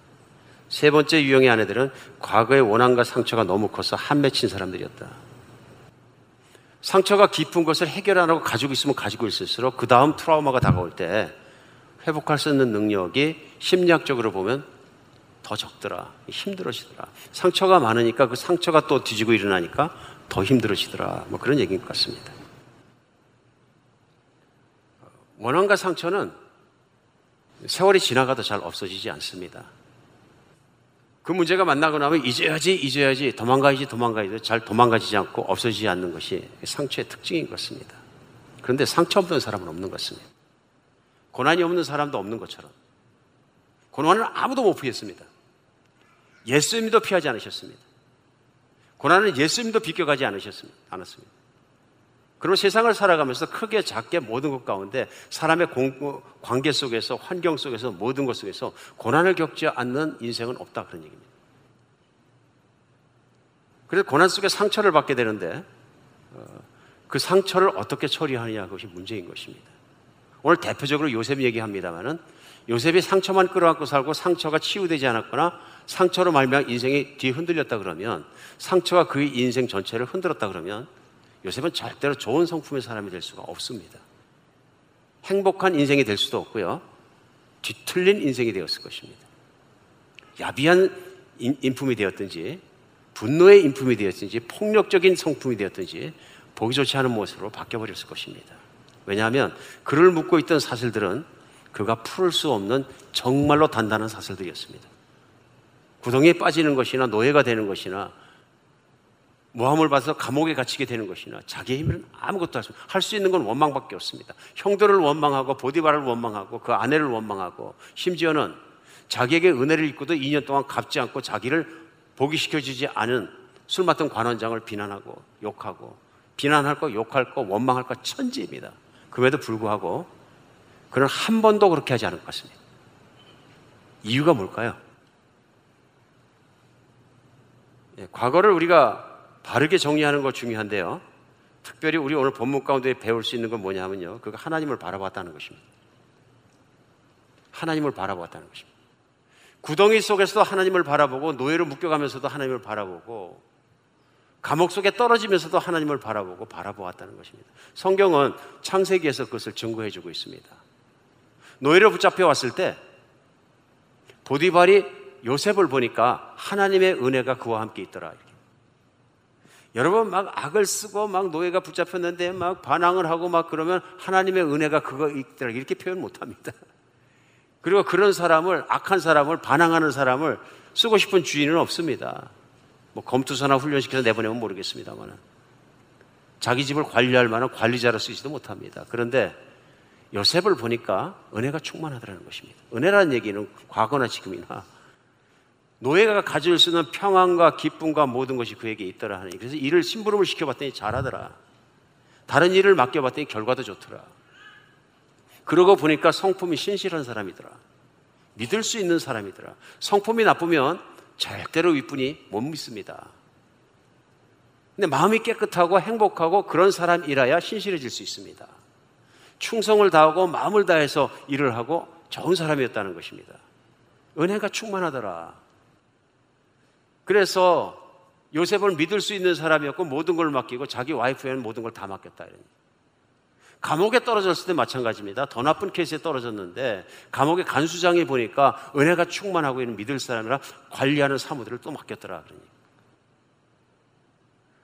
세 번째 유형의 아내들은 과거의 원한과 상처가 너무 커서 한 맺힌 사람들이었다. 상처가 깊은 것을 해결 안 하고 가지고 있으면 가지고 있을수록 그 다음 트라우마가 다가올 때 회복할 수 있는 능력이 심리학적으로 보면 더 적더라. 힘들어지더라. 상처가 많으니까 그 상처가 또 뒤지고 일어나니까 더 힘들어지더라. 뭐 그런 얘기인 것 같습니다. 원한과 상처는 세월이 지나가도 잘 없어지지 않습니다. 그 문제가 만나고 나면 잊어야지, 잊어야지, 도망가야지, 도망가야지, 잘 도망가지지 않고 없어지지 않는 것이 상처의 특징인 것 같습니다. 그런데 상처 없는 사람은 없는 것 같습니다. 고난이 없는 사람도 없는 것처럼. 고난을 아무도 못 피했습니다. 예수님도 피하지 않으셨습니다. 고난은 예수님도 비껴가지 않으셨습니다. 그러면 세상을 살아가면서 크게 작게 모든 것 가운데 사람의 공, 관계 속에서 환경 속에서 모든 것 속에서 고난을 겪지 않는 인생은 없다 그런 얘기입니다. 그래서 고난 속에 상처를 받게 되는데 어, 그 상처를 어떻게 처리하느냐 그것이 문제인 것입니다. 오늘 대표적으로 요셉 얘기합니다만은 요셉이 상처만 끌어안고 살고 상처가 치유되지 않았거나 상처로 말미암아 인생이 뒤 흔들렸다 그러면 상처가 그의 인생 전체를 흔들었다 그러면 요셉은 절대로 좋은 성품의 사람이 될 수가 없습니다. 행복한 인생이 될 수도 없고요. 뒤틀린 인생이 되었을 것입니다. 야비한 인 품이 되었든지 분노의 인품이 되었든지 폭력적인 성품이 되었든지 보기 좋지 않은 모습으로 바뀌어버렸을 것입니다. 왜냐하면 그를 묶고 있던 사슬들은 그가 풀을 수 없는 정말로 단단한 사슬들이었습니다. 구덩이에 빠지는 것이나 노예가 되는 것이나 모함을 받아서 감옥에 갇히게 되는 것이나 자기의 힘으로는 아무것도 할수 있는 건 원망밖에 없습니다. 형들을 원망하고 보디바를 원망하고 그 아내를 원망하고 심지어는 자기에게 은혜를 입고도 2년 동안 갚지 않고 자기를 복위시켜주지 않은 술 맡은 관원장을 비난하고 욕하고 비난할 거 욕할 거 원망할 거 천지입니다. 그럼에도 불구하고 그는 한 번도 그렇게 하지 않을 것 같습니다. 이유가 뭘까요? 예, 과거를 우리가 바르게 정리하는 것 중요한데요. 특별히 우리 오늘 본문 가운데 배울 수 있는 건 뭐냐면요. 그가 하나님을 바라봤다는 것입니다. 하나님을 바라보았다는 것입니다. 구덩이 속에서도 하나님을 바라보고 노예로 묶여가면서도 하나님을 바라보고 감옥 속에 떨어지면서도 하나님을 바라보고 바라보았다는 것입니다. 성경은 창세기에서 그것을 증거해 주고 있습니다. 노예로 붙잡혀 왔을 때 보디발이 요셉을 보니까 하나님의 은혜가 그와 함께 있더라. 여러분 막 악을 쓰고 막 노예가 붙잡혔는데 막 반항을 하고 막 그러면 하나님의 은혜가 그거 있더라 이렇게 표현 못 합니다. 그리고 그런 사람을 악한 사람을 반항하는 사람을 쓰고 싶은 주인은 없습니다. 뭐 검투사나 훈련시켜서 내보내면 모르겠습니다만 자기 집을 관리할 만한 관리자로 쓰지도 못합니다. 그런데 요셉을 보니까 은혜가 충만하더라는 것입니다. 은혜라는 얘기는 과거나 지금이나 노예가 가질 수 있는 평안과 기쁨과 모든 것이 그에게 있더라 하니 그래서 일을 심부름을 시켜봤더니 잘하더라. 다른 일을 맡겨봤더니 결과도 좋더라. 그러고 보니까 성품이 신실한 사람이더라. 믿을 수 있는 사람이더라. 성품이 나쁘면 절대로 윗분이 못 믿습니다. 근데 마음이 깨끗하고 행복하고 그런 사람이라야 신실해질 수 있습니다. 충성을 다하고 마음을 다해서 일을 하고 좋은 사람이었다는 것입니다. 은혜가 충만하더라. 그래서 요셉을 믿을 수 있는 사람이었고 모든 걸 맡기고 자기 와이프에는 모든 걸 다 맡겼다. 이런. 감옥에 떨어졌을 때 마찬가지입니다. 더 나쁜 케이스에 떨어졌는데 감옥의 간수장이 보니까 은혜가 충만하고 있는 믿을 사람이라 관리하는 사무들을 또 맡겼더라. 그러니.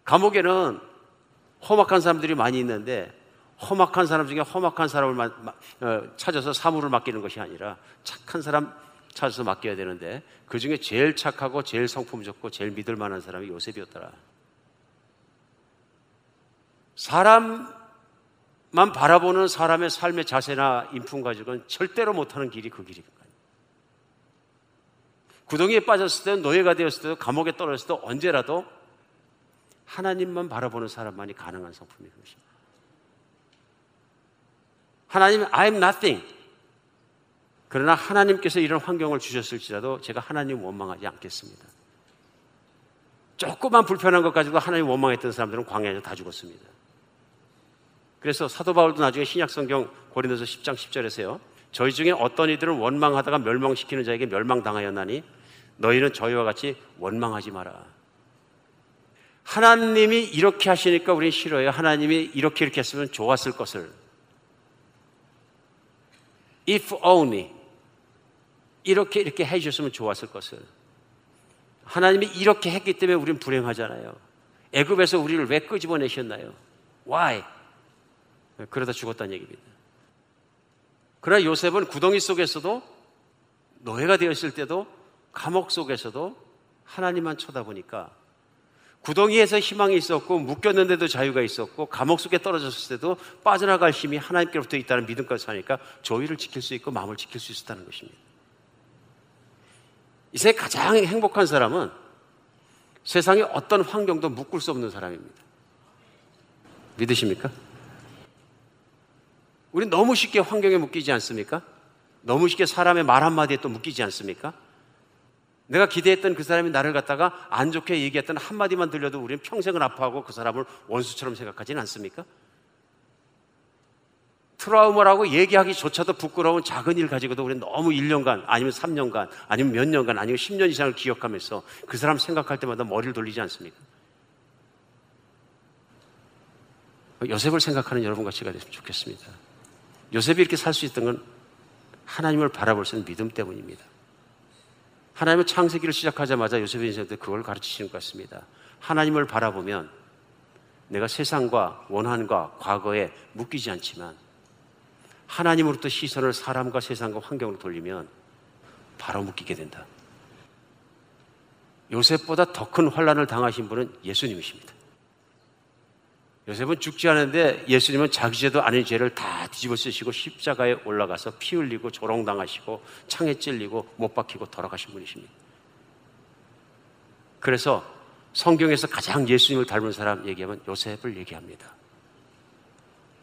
감옥에는 험악한 사람들이 많이 있는데 험악한 사람 중에 험악한 사람을 어, 찾아서 사무를 맡기는 것이 아니라 착한 사람 찾아서 맡겨야 되는데 그 중에 제일 착하고 제일 성품 좋고 제일 믿을 만한 사람이 요셉이었더라. 사람만 바라보는 사람의 삶의 자세나 인품 가지고는 절대로 못하는 길이 그 길이거든요. 구덩이에 빠졌을 때도 노예가 되었을 때도 감옥에 떨어졌을 때도 언제라도 하나님만 바라보는 사람만이 가능한 성품이 그것입니다. 하나님, I'm nothing. 그러나 하나님께서 이런 환경을 주셨을지라도 제가 하나님 원망하지 않겠습니다. 조그만 불편한 것 가지고 하나님 원망했던 사람들은 광야에서 다 죽었습니다. 그래서 사도 바울도 나중에 신약 성경 고린도서 10장 10절에서요. 저희 중에 어떤 이들은 원망하다가 멸망시키는 자에게 멸망당하였나니 너희는 저희와 같이 원망하지 마라. 하나님이 이렇게 하시니까 우리는 싫어요. 하나님이 이렇게 이렇게 했으면 좋았을 것을. if only 이렇게 이렇게 해주셨으면 좋았을 것을 하나님이 이렇게 했기 때문에 우리는 불행하잖아요. 애굽에서 우리를 왜 끄집어내셨나요? Why? 그러다 죽었다는 얘기입니다. 그러나 요셉은 구덩이 속에서도 노예가 되었을 때도 감옥 속에서도 하나님만 쳐다보니까 구덩이에서 희망이 있었고 묶였는데도 자유가 있었고 감옥 속에 떨어졌을 때도 빠져나갈 힘이 하나님께로부터 있다는 믿음까지 사니까 조의를 지킬 수 있고 마음을 지킬 수 있었다는 것입니다. 이 세계 가장 행복한 사람은 세상의 어떤 환경도 묶을 수 없는 사람입니다. 믿으십니까? 우리 너무 쉽게 환경에 묶이지 않습니까? 너무 쉽게 사람의 말 한마디에 또 묶이지 않습니까? 내가 기대했던 그 사람이 나를 갖다가 안 좋게 얘기했던 한마디만 들려도 우리는 평생을 아파하고 그 사람을 원수처럼 생각하지는 않습니까? 트라우마라고 얘기하기조차도 부끄러운 작은 일 가지고도 우리는 너무 1년간 아니면 3년간 아니면 몇 년간 아니면 10년 이상을 기억하면서 그 사람 생각할 때마다 머리를 돌리지 않습니까? 요셉을 생각하는 여러분 같이가 됐으면 좋겠습니다. 요셉이 이렇게 살 수 있던 건 하나님을 바라볼 수 있는 믿음 때문입니다. 하나님의 창세기를 시작하자마자 요셉의 인생때 그걸 가르치시는 것 같습니다. 하나님을 바라보면 내가 세상과 원한과 과거에 묶이지 않지만 하나님으로부터 시선을 사람과 세상과 환경으로 돌리면 바로 묶이게 된다. 요셉보다 더 큰 환란을 당하신 분은 예수님이십니다. 요셉은 죽지 않은데 예수님은 자기 죄도 아닌 죄를 다 뒤집어 쓰시고 십자가에 올라가서 피 흘리고 조롱당하시고 창에 찔리고 못 박히고 돌아가신 분이십니다. 그래서 성경에서 가장 예수님을 닮은 사람 얘기하면 요셉을 얘기합니다.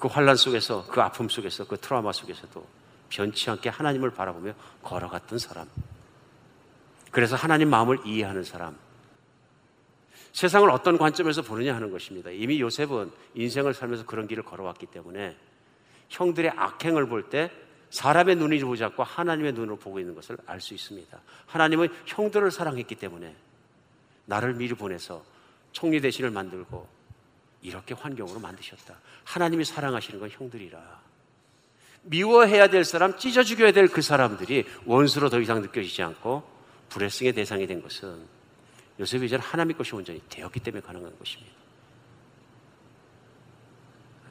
그 환란 속에서 그 아픔 속에서 그 트라우마 속에서도 변치 않게 하나님을 바라보며 걸어갔던 사람. 그래서 하나님 마음을 이해하는 사람. 세상을 어떤 관점에서 보느냐 하는 것입니다. 이미 요셉은 인생을 살면서 그런 길을 걸어왔기 때문에 형들의 악행을 볼 때 사람의 눈이 보지 않고 하나님의 눈으로 보고 있는 것을 알 수 있습니다. 하나님은 형들을 사랑했기 때문에 나를 미리 보내서 총리 대신을 만들고 이렇게 환경으로 만드셨다. 하나님이 사랑하시는 건 형들이라. 미워해야 될 사람, 찢어 죽여야 될 그 사람들이 원수로 더 이상 느껴지지 않고 불의성의 대상이 된 것은 요셉이 이제 하나님의 것이 온전히 되었기 때문에 가능한 것입니다.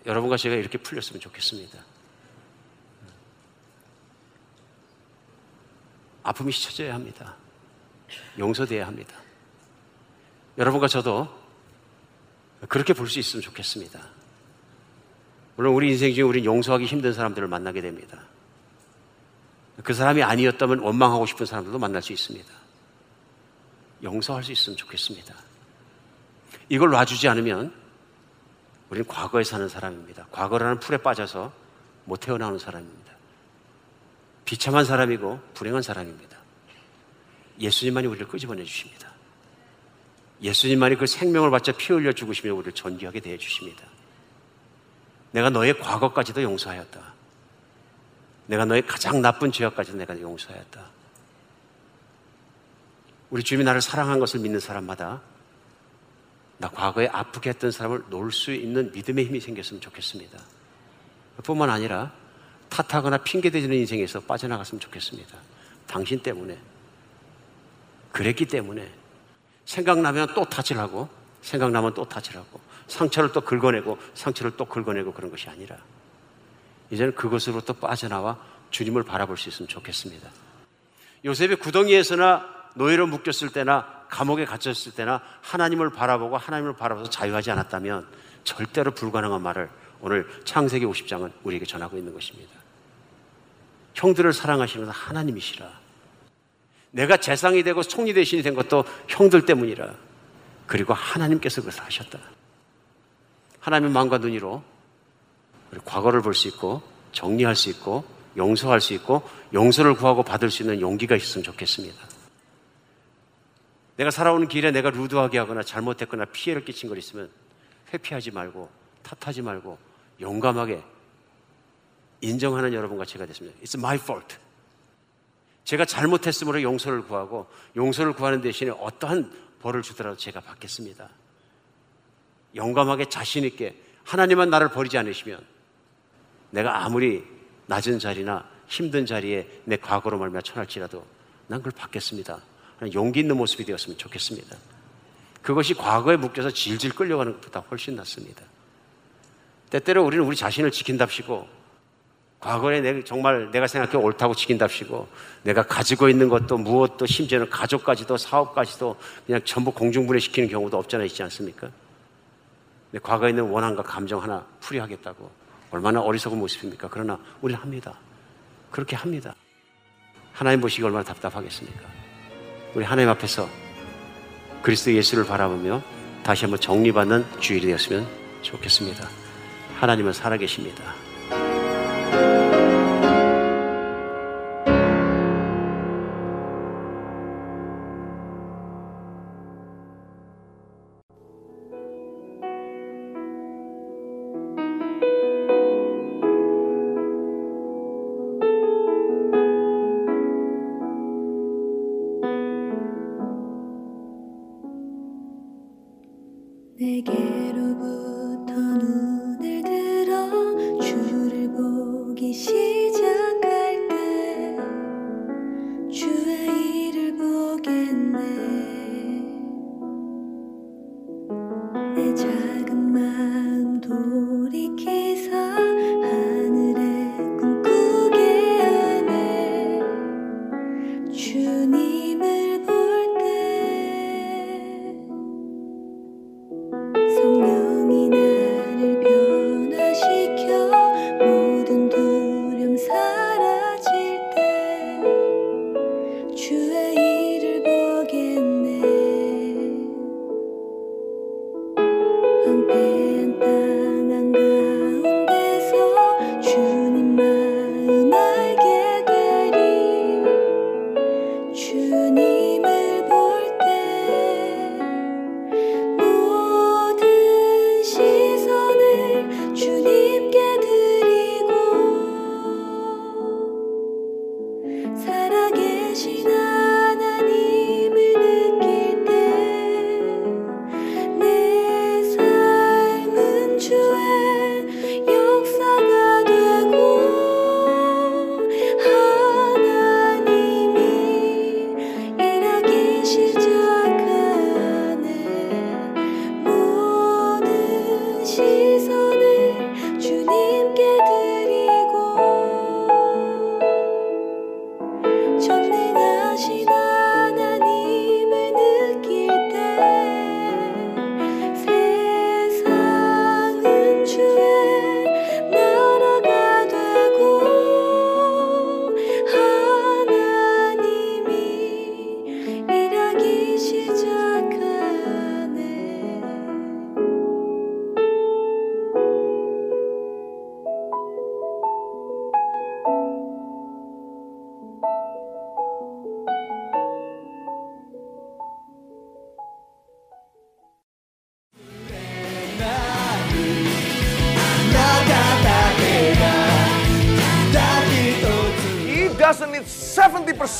여러분과 제가 이렇게 풀렸으면 좋겠습니다. 아픔이 씻어져야 합니다. 용서돼야 합니다. 여러분과 저도 그렇게 볼 수 있으면 좋겠습니다. 물론 우리 인생 중에 우리 용서하기 힘든 사람들을 만나게 됩니다. 그 사람이 아니었다면 원망하고 싶은 사람들도 만날 수 있습니다. 용서할 수 있으면 좋겠습니다. 이걸 놔주지 않으면 우리는 과거에 사는 사람입니다. 과거라는 풀에 빠져서 못 태어나오는 사람입니다. 비참한 사람이고 불행한 사람입니다. 예수님만이 우리를 끄집어내 주십니다. 예수님만이 그 생명을 바쳐 피 흘려 죽으시며 우리를 존귀하게 대해 주십니다. 내가 너의 과거까지도 용서하였다. 내가 너의 가장 나쁜 죄악까지도 내가 용서하였다. 우리 주님이 나를 사랑한 것을 믿는 사람마다 나 과거에 아프게 했던 사람을 놓을 수 있는 믿음의 힘이 생겼으면 좋겠습니다. 뿐만 아니라 탓하거나 핑계대지는 인생에서 빠져나갔으면 좋겠습니다. 당신 때문에. 그랬기 때문에 생각나면 또 탓을 하고 생각나면 또 탓을 하고 상처를 또 긁어내고 상처를 또 긁어내고 그런 것이 아니라 이제는 그것으로부터 빠져나와 주님을 바라볼 수 있으면 좋겠습니다. 요셉이 구덩이에서나 노예로 묶였을 때나 감옥에 갇혔을 때나 하나님을 바라보고 하나님을 바라보서 자유하지 않았다면 절대로 불가능한 말을 오늘 창세기 50장은 우리에게 전하고 있는 것입니다. 형들을 사랑하시는 하나님이시라. 내가 재상이 되고 총리 대신이 된 것도 형들 때문이라. 그리고 하나님께서 그것을 하셨다. 하나님의 마음과 눈으로 우리 과거를 볼 수 있고 정리할 수 있고 용서할 수 있고 용서를 구하고 받을 수 있는 용기가 있으면 좋겠습니다. 내가 살아오는 길에 내가 루드하게 하거나 잘못했거나 피해를 끼친 걸 있으면 회피하지 말고 탓하지 말고 용감하게 인정하는 여러분과 제가 됐습니다. It's my fault. 제가 잘못했으므로 용서를 구하고 용서를 구하는 대신에 어떠한 벌을 주더라도 제가 받겠습니다. 용감하게 자신 있게 하나님은 나를 버리지 않으시면 내가 아무리 낮은 자리나 힘든 자리에 내 과거로 말미암아 처할지라도 난 그걸 받겠습니다. 용기 있는 모습이 되었으면 좋겠습니다. 그것이 과거에 묶여서 질질 끌려가는 것보다 훨씬 낫습니다. 때때로 우리는 우리 자신을 지킨답시고 과거에 내가 정말 내가 생각해 옳다고 지킨답시고 내가 가지고 있는 것도 무엇도 심지어는 가족까지도 사업까지도 그냥 전부 공중분해 시키는 경우도 없잖아 있지 않습니까? 내 과거에 있는 원한과 감정 하나 풀이하겠다고 얼마나 어리석은 모습입니까? 그러나 우리는 합니다. 그렇게 합니다. 하나님 보시기 얼마나 답답하겠습니까? 우리 하나님 앞에서 그리스도 예수를 바라보며 다시 한번 정리받는 주일이 되었으면 좋겠습니다. 하나님은 살아계십니다.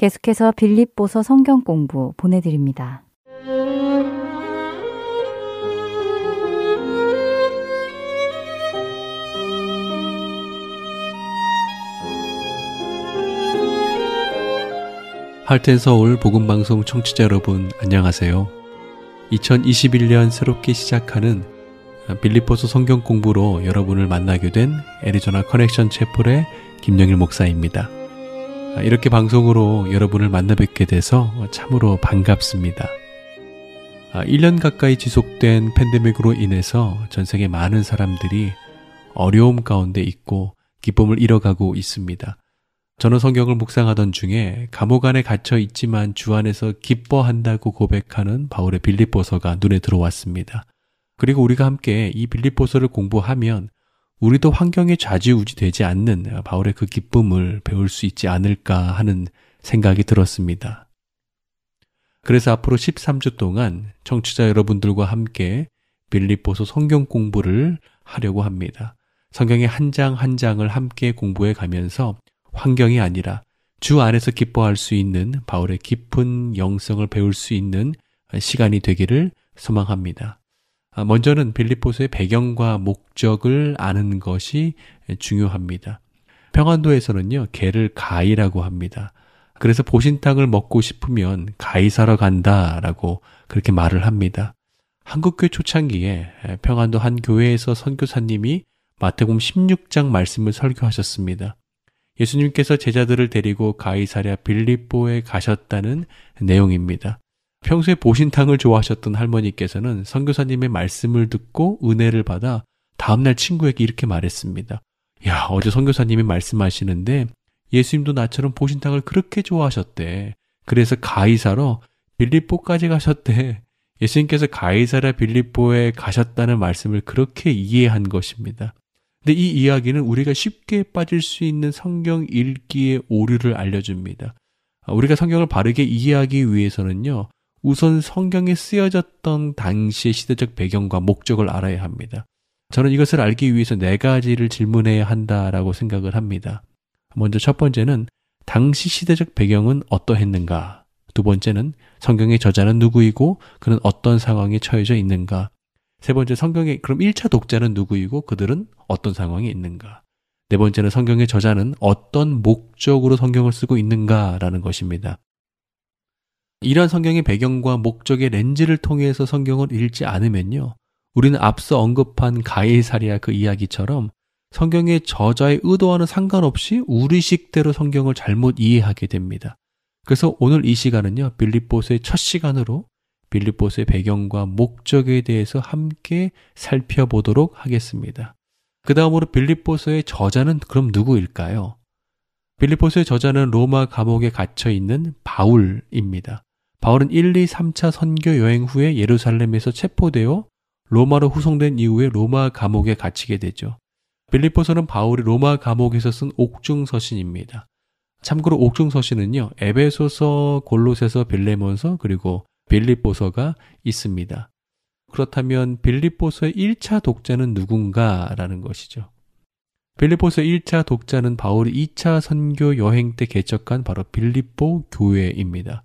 계속해서 빌립보서 성경 공부 보내드립니다. 할텐 서울 복음 방송 청취자 여러분 안녕하세요. 2021년 새롭게 시작하는 빌립보서 성경 공부로 여러분을 만나게 된 애리조나 커넥션 채플의 김영일 목사입니다. 이렇게 방송으로 여러분을 만나 뵙게 돼서 참으로 반갑습니다. 1년 가까이 지속된 팬데믹으로 인해서 전 세계 많은 사람들이 어려움 가운데 있고 기쁨을 잃어가고 있습니다. 저는 성경을 묵상하던 중에 감옥 안에 갇혀 있지만 주 안에서 기뻐한다고 고백하는 바울의 빌립보서가 눈에 들어왔습니다. 그리고 우리가 함께 이 빌립보서를 공부하면 우리도 환경에 좌지우지 되지 않는 바울의 그 기쁨을 배울 수 있지 않을까 하는 생각이 들었습니다. 그래서 앞으로 13주 동안 청취자 여러분들과 함께 빌립보서 성경 공부를 하려고 합니다. 성경의 한 장한 장을 함께 공부해 가면서 환경이 아니라 주 안에서 기뻐할 수 있는 바울의 깊은 영성을 배울 수 있는 시간이 되기를 소망합니다. 먼저는 빌립보서의 배경과 목적을 아는 것이 중요합니다. 평안도에서는요, 개를 가이라고 합니다. 그래서 보신탕을 먹고 싶으면 가이 사러 간다 라고 그렇게 말을 합니다. 한국교회 초창기에 평안도 한 교회에서 선교사님이 마태복음 16장 말씀을 설교하셨습니다. 예수님께서 제자들을 데리고 가이사랴 빌립보에 가셨다는 내용입니다. 평소에 보신탕을 좋아하셨던 할머니께서는 선교사님의 말씀을 듣고 은혜를 받아 다음날 친구에게 이렇게 말했습니다. 야, 어제 선교사님이 말씀하시는데 예수님도 나처럼 보신탕을 그렇게 좋아하셨대. 그래서 가이사로 빌립보까지 가셨대. 예수님께서 가이사라 빌립보에 가셨다는 말씀을 그렇게 이해한 것입니다. 근데 이 이야기는 우리가 쉽게 빠질 수 있는 성경 읽기의 오류를 알려줍니다. 우리가 성경을 바르게 이해하기 위해서는요, 우선 성경에 쓰여졌던 당시의 시대적 배경과 목적을 알아야 합니다. 저는 이것을 알기 위해서 네 가지를 질문해야 한다라고 생각을 합니다. 먼저 첫 번째는 당시 시대적 배경은 어떠했는가? 두 번째는 성경의 저자는 누구이고 그는 어떤 상황에 처해져 있는가? 세 번째 성경의 그럼 1차 독자는 누구이고 그들은 어떤 상황에 있는가? 네 번째는 성경의 저자는 어떤 목적으로 성경을 쓰고 있는가라는 것입니다. 이러한 성경의 배경과 목적의 렌즈를 통해서 성경을 읽지 않으면요. 우리는 앞서 언급한 가이사리아 그 이야기처럼 성경의 저자의 의도와는 상관없이 우리식대로 성경을 잘못 이해하게 됩니다. 그래서 오늘 이 시간은요. 빌립보스의 첫 시간으로 빌립보스의 배경과 목적에 대해서 함께 살펴보도록 하겠습니다. 그 다음으로 빌립보스의 저자는 그럼 누구일까요? 빌립보스의 저자는 로마 감옥에 갇혀 있는 바울입니다. 바울은 1, 2, 3차 선교 여행 후에 예루살렘에서 체포되어 로마로 후송된 이후에 로마 감옥에 갇히게 되죠. 빌립보서는 바울이 로마 감옥에서 쓴 옥중서신입니다. 참고로 옥중서신은요, 에베소서, 골로새서, 빌레몬서, 그리고 빌립보서가 있습니다. 그렇다면 빌립보서의 1차 독자는 누군가라는 것이죠. 빌립보서 1차 독자는 바울이 2차 선교 여행 때 개척한 바로 빌립보 교회입니다.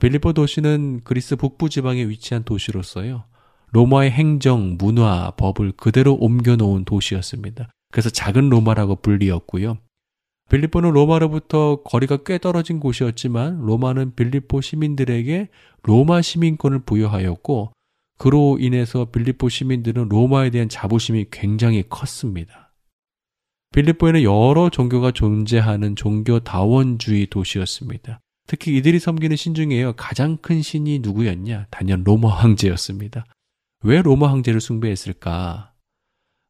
빌립보 도시는 그리스 북부 지방에 위치한 도시로서요. 로마의 행정, 문화, 법을 그대로 옮겨 놓은 도시였습니다. 그래서 작은 로마라고 불리었고요. 빌립보는 로마로부터 거리가 꽤 떨어진 곳이었지만 로마는 빌립보 시민들에게 로마 시민권을 부여하였고 그로 인해서 빌립보 시민들은 로마에 대한 자부심이 굉장히 컸습니다. 빌립보에는 여러 종교가 존재하는 종교다원주의 도시였습니다. 특히 이들이 섬기는 신 중에요. 가장 큰 신이 누구였냐? 단연 로마 황제였습니다. 왜 로마 황제를 숭배했을까?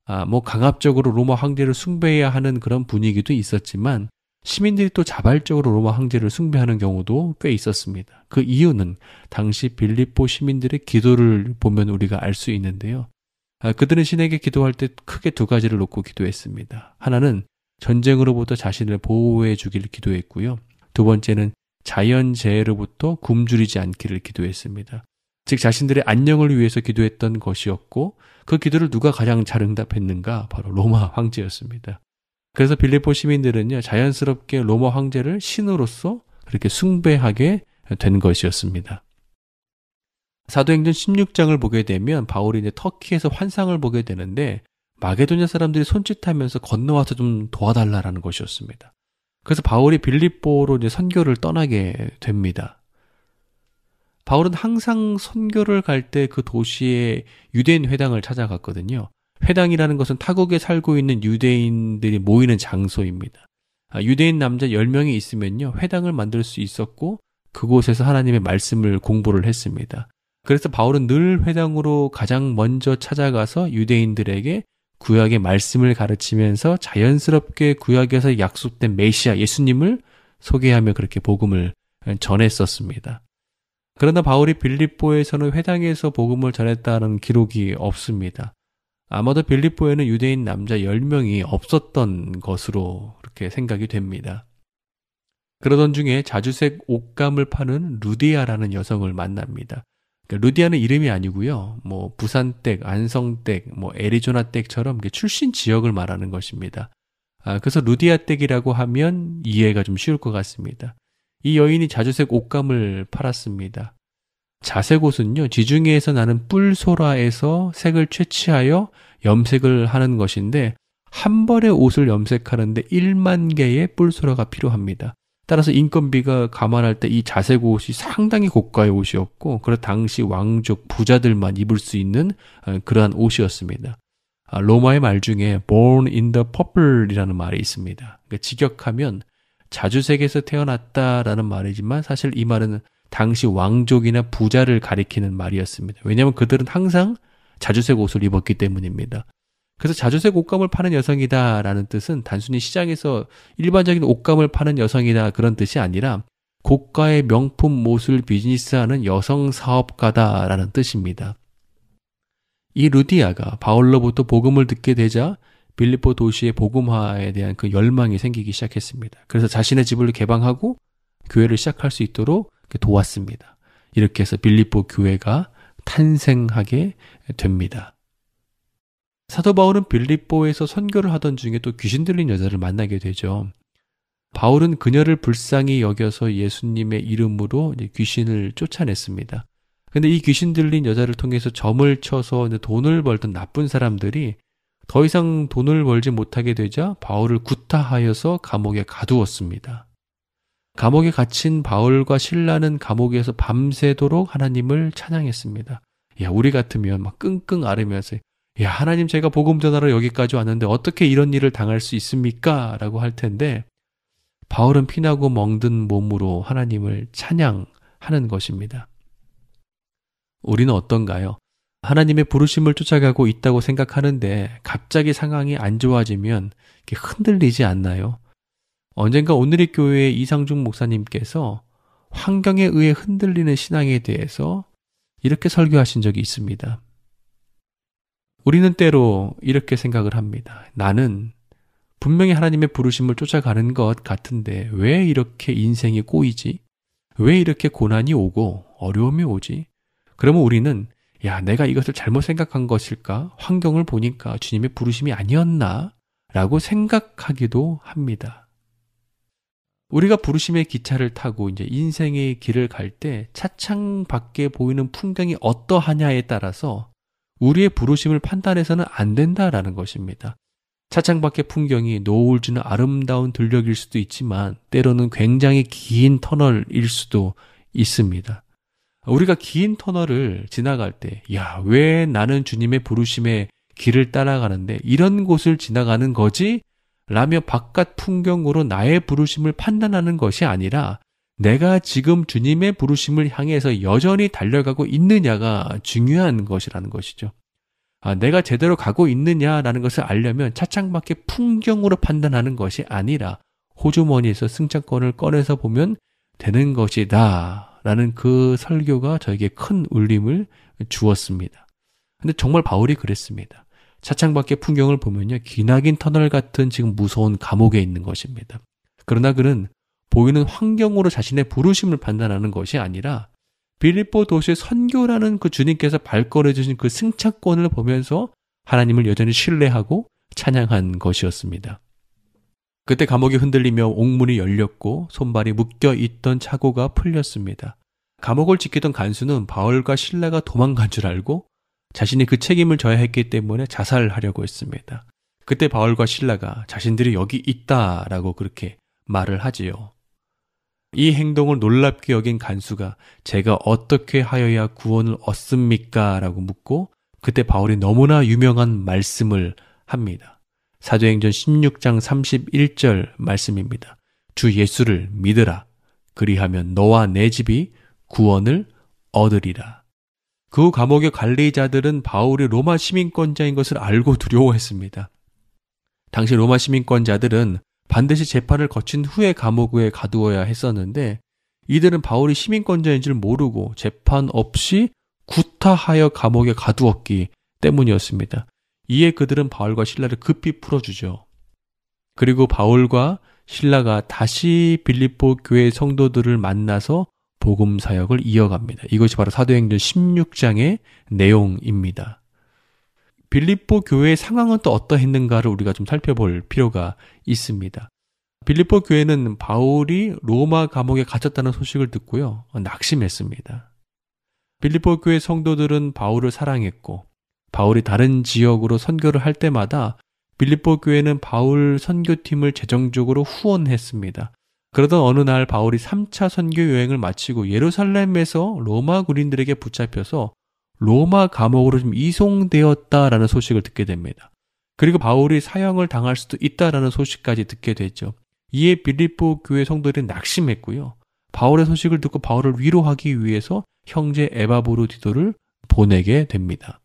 아, 뭐 강압적으로 로마 황제를 숭배해야 하는 그런 분위기도 있었지만 시민들이 또 자발적으로 로마 황제를 숭배하는 경우도 꽤 있었습니다. 그 이유는 당시 빌립보 시민들의 기도를 보면 우리가 알 수 있는데요. 아, 그들은 신에게 기도할 때 크게 두 가지를 놓고 기도했습니다. 하나는 전쟁으로부터 자신을 보호해 주기를 기도했고요. 두 번째는 자연재해로부터 굶주리지 않기를 기도했습니다. 즉 자신들의 안녕을 위해서 기도했던 것이었고 그 기도를 누가 가장 잘 응답했는가? 바로 로마 황제였습니다. 그래서 빌립보 시민들은요 자연스럽게 로마 황제를 신으로서 그렇게 숭배하게 된 것이었습니다. 사도행전 16장을 보게 되면 바울이 이제 터키에서 환상을 보게 되는데 마게도냐 사람들이 손짓하면서 건너와서 좀 도와달라라는 것이었습니다. 그래서 바울이 빌립보로 이제 선교를 떠나게 됩니다. 바울은 항상 선교를 갈 때 그 도시의 유대인 회당을 찾아갔거든요. 회당이라는 것은 타국에 살고 있는 유대인들이 모이는 장소입니다. 아, 유대인 남자 10명이 있으면요. 회당을 만들 수 있었고 그곳에서 하나님의 말씀을 공부를 했습니다. 그래서 바울은 늘 회당으로 가장 먼저 찾아가서 유대인들에게 구약의 말씀을 가르치면서 자연스럽게 구약에서 약속된 메시아 예수님을 소개하며 그렇게 복음을 전했었습니다. 그러나 바울이 빌립보에서는 회당에서 복음을 전했다는 기록이 없습니다. 아마도 빌립보에는 유대인 남자 10명이 없었던 것으로 그렇게 생각이 됩니다. 그러던 중에 자주색 옷감을 파는 루디아라는 여성을 만납니다. 그러니까 루디아는 이름이 아니고요. 뭐 부산댁, 안성댁, 뭐 애리조나댁처럼 출신 지역을 말하는 것입니다. 아, 그래서 루디아댁이라고 하면 이해가 좀 쉬울 것 같습니다. 이 여인이 자주색 옷감을 팔았습니다. 자색 옷은요, 지중해에서 나는 뿔소라에서 색을 채취하여 염색을 하는 것인데, 한 벌의 옷을 염색하는데 1만 개의 뿔소라가 필요합니다. 따라서 인건비가 감안할 때 이 자색 옷이 상당히 고가의 옷이었고, 그래 당시 왕족 부자들만 입을 수 있는 어, 그러한 옷이었습니다. 아, 로마의 말 중에 born in the purple이라는 말이 있습니다. 그러니까 직역하면 자주색에서 태어났다라는 말이지만 사실 이 말은 당시 왕족이나 부자를 가리키는 말이었습니다. 왜냐하면 그들은 항상 자주색 옷을 입었기 때문입니다. 그래서 자주색 옷감을 파는 여성이다라는 뜻은 단순히 시장에서 일반적인 옷감을 파는 여성이다 그런 뜻이 아니라 고가의 명품 옷을 비즈니스하는 여성 사업가다라는 뜻입니다. 이 루디아가 바울로부터 복음을 듣게 되자 빌리포 도시의 복음화에 대한 그 열망이 생기기 시작했습니다. 그래서 자신의 집을 개방하고 교회를 시작할 수 있도록 도왔습니다. 이렇게 해서 빌리포 교회가 탄생하게 됩니다. 사도 바울은 빌립보에서 선교를 하던 중에 또 귀신 들린 여자를 만나게 되죠. 바울은 그녀를 불쌍히 여겨서 예수님의 이름으로 귀신을 쫓아냈습니다. 근데 이 귀신 들린 여자를 통해서 점을 쳐서 돈을 벌던 나쁜 사람들이 더 이상 돈을 벌지 못하게 되자 바울을 구타하여서 감옥에 가두었습니다. 감옥에 갇힌 바울과 신라는 감옥에서 밤새도록 하나님을 찬양했습니다. 야, 우리 같으면 막 끙끙 앓으면서 야, 하나님 제가 복음 전하러 여기까지 왔는데 어떻게 이런 일을 당할 수 있습니까? 라고 할 텐데 바울은 피나고 멍든 몸으로 하나님을 찬양하는 것입니다. 우리는 어떤가요? 하나님의 부르심을 쫓아가고 있다고 생각하는데 갑자기 상황이 안 좋아지면 흔들리지 않나요? 언젠가 오늘의 교회의 이상중 목사님께서 환경에 의해 흔들리는 신앙에 대해서 이렇게 설교하신 적이 있습니다. 우리는 때로 이렇게 생각을 합니다. 나는 분명히 하나님의 부르심을 쫓아가는 것 같은데 왜 이렇게 인생이 꼬이지? 왜 이렇게 고난이 오고 어려움이 오지? 그러면 우리는 야, 내가 이것을 잘못 생각한 것일까? 환경을 보니까 주님의 부르심이 아니었나? 라고 생각하기도 합니다. 우리가 부르심의 기차를 타고 이제 인생의 길을 갈 때 차창 밖에 보이는 풍경이 어떠하냐에 따라서 우리의 부르심을 판단해서는 안 된다라는 것입니다. 차창 밖의 풍경이 노을 지는 아름다운 들녘일 수도 있지만 때로는 굉장히 긴 터널일 수도 있습니다. 우리가 긴 터널을 지나갈 때, 야, 왜 나는 주님의 부르심의 길을 따라가는데 이런 곳을 지나가는 거지? 라며 바깥 풍경으로 나의 부르심을 판단하는 것이 아니라 내가 지금 주님의 부르심을 향해서 여전히 달려가고 있느냐가 중요한 것이라는 것이죠. 아, 내가 제대로 가고 있느냐라는 것을 알려면 차창 밖의 풍경으로 판단하는 것이 아니라 호주머니에서 승차권을 꺼내서 보면 되는 것이다. 라는 그 설교가 저에게 큰 울림을 주었습니다. 근데 정말 바울이 그랬습니다. 차창 밖의 풍경을 보면요. 기나긴 터널 같은 지금 무서운 감옥에 있는 것입니다. 그러나 그는 보이는 환경으로 자신의 부르심을 판단하는 것이 아니라 빌립보 도시의 선교라는 그 주님께서 발걸해 주신 그 승차권을 보면서 하나님을 여전히 신뢰하고 찬양한 것이었습니다. 그때 감옥이 흔들리며 옥문이 열렸고 손발이 묶여 있던 차고가 풀렸습니다. 감옥을 지키던 간수는 바울과 신라가 도망간 줄 알고 자신이 그 책임을 져야 했기 때문에 자살하려고 했습니다. 그때 바울과 신라가 자신들이 여기 있다라고 그렇게 말을 하지요. 이 행동을 놀랍게 여긴 간수가 제가 어떻게 하여야 구원을 얻습니까? 라고 묻고 그때 바울이 너무나 유명한 말씀을 합니다. 사도행전 16장 31절 말씀입니다. 주 예수를 믿으라. 그리하면 너와 내 집이 구원을 얻으리라. 그 감옥의 관리자들은 바울이 로마 시민권자인 것을 알고 두려워했습니다. 당시 로마 시민권자들은 반드시 재판을 거친 후에 감옥에 가두어야 했었는데 이들은 바울이 시민권자인 줄 모르고 재판 없이 구타하여 감옥에 가두었기 때문이었습니다. 이에 그들은 바울과 신라를 급히 풀어주죠. 그리고 바울과 신라가 다시 빌립보 교회 성도들을 만나서 복음 사역을 이어갑니다. 이것이 바로 사도행전 16장의 내용입니다. 빌립보 교회의 상황은 또 어떠했는가를 우리가 좀 살펴볼 필요가 있습니다. 빌립보 교회는 바울이 로마 감옥에 갇혔다는 소식을 듣고요. 낙심했습니다. 빌립보 교회 성도들은 바울을 사랑했고 바울이 다른 지역으로 선교를 할 때마다 빌립보 교회는 바울 선교팀을 재정적으로 후원했습니다. 그러던 어느 날 바울이 3차 선교 여행을 마치고 예루살렘에서 로마 군인들에게 붙잡혀서 로마 감옥으로 좀 이송되었다라는 소식을 듣게 됩니다. 그리고 바울이 사형을 당할 수도 있다라는 소식까지 듣게 되죠. 이에 빌립보 교회 성도들이 낙심했고요. 바울의 소식을 듣고 바울을 위로하기 위해서 형제 에바브로디도를 보내게 됩니다.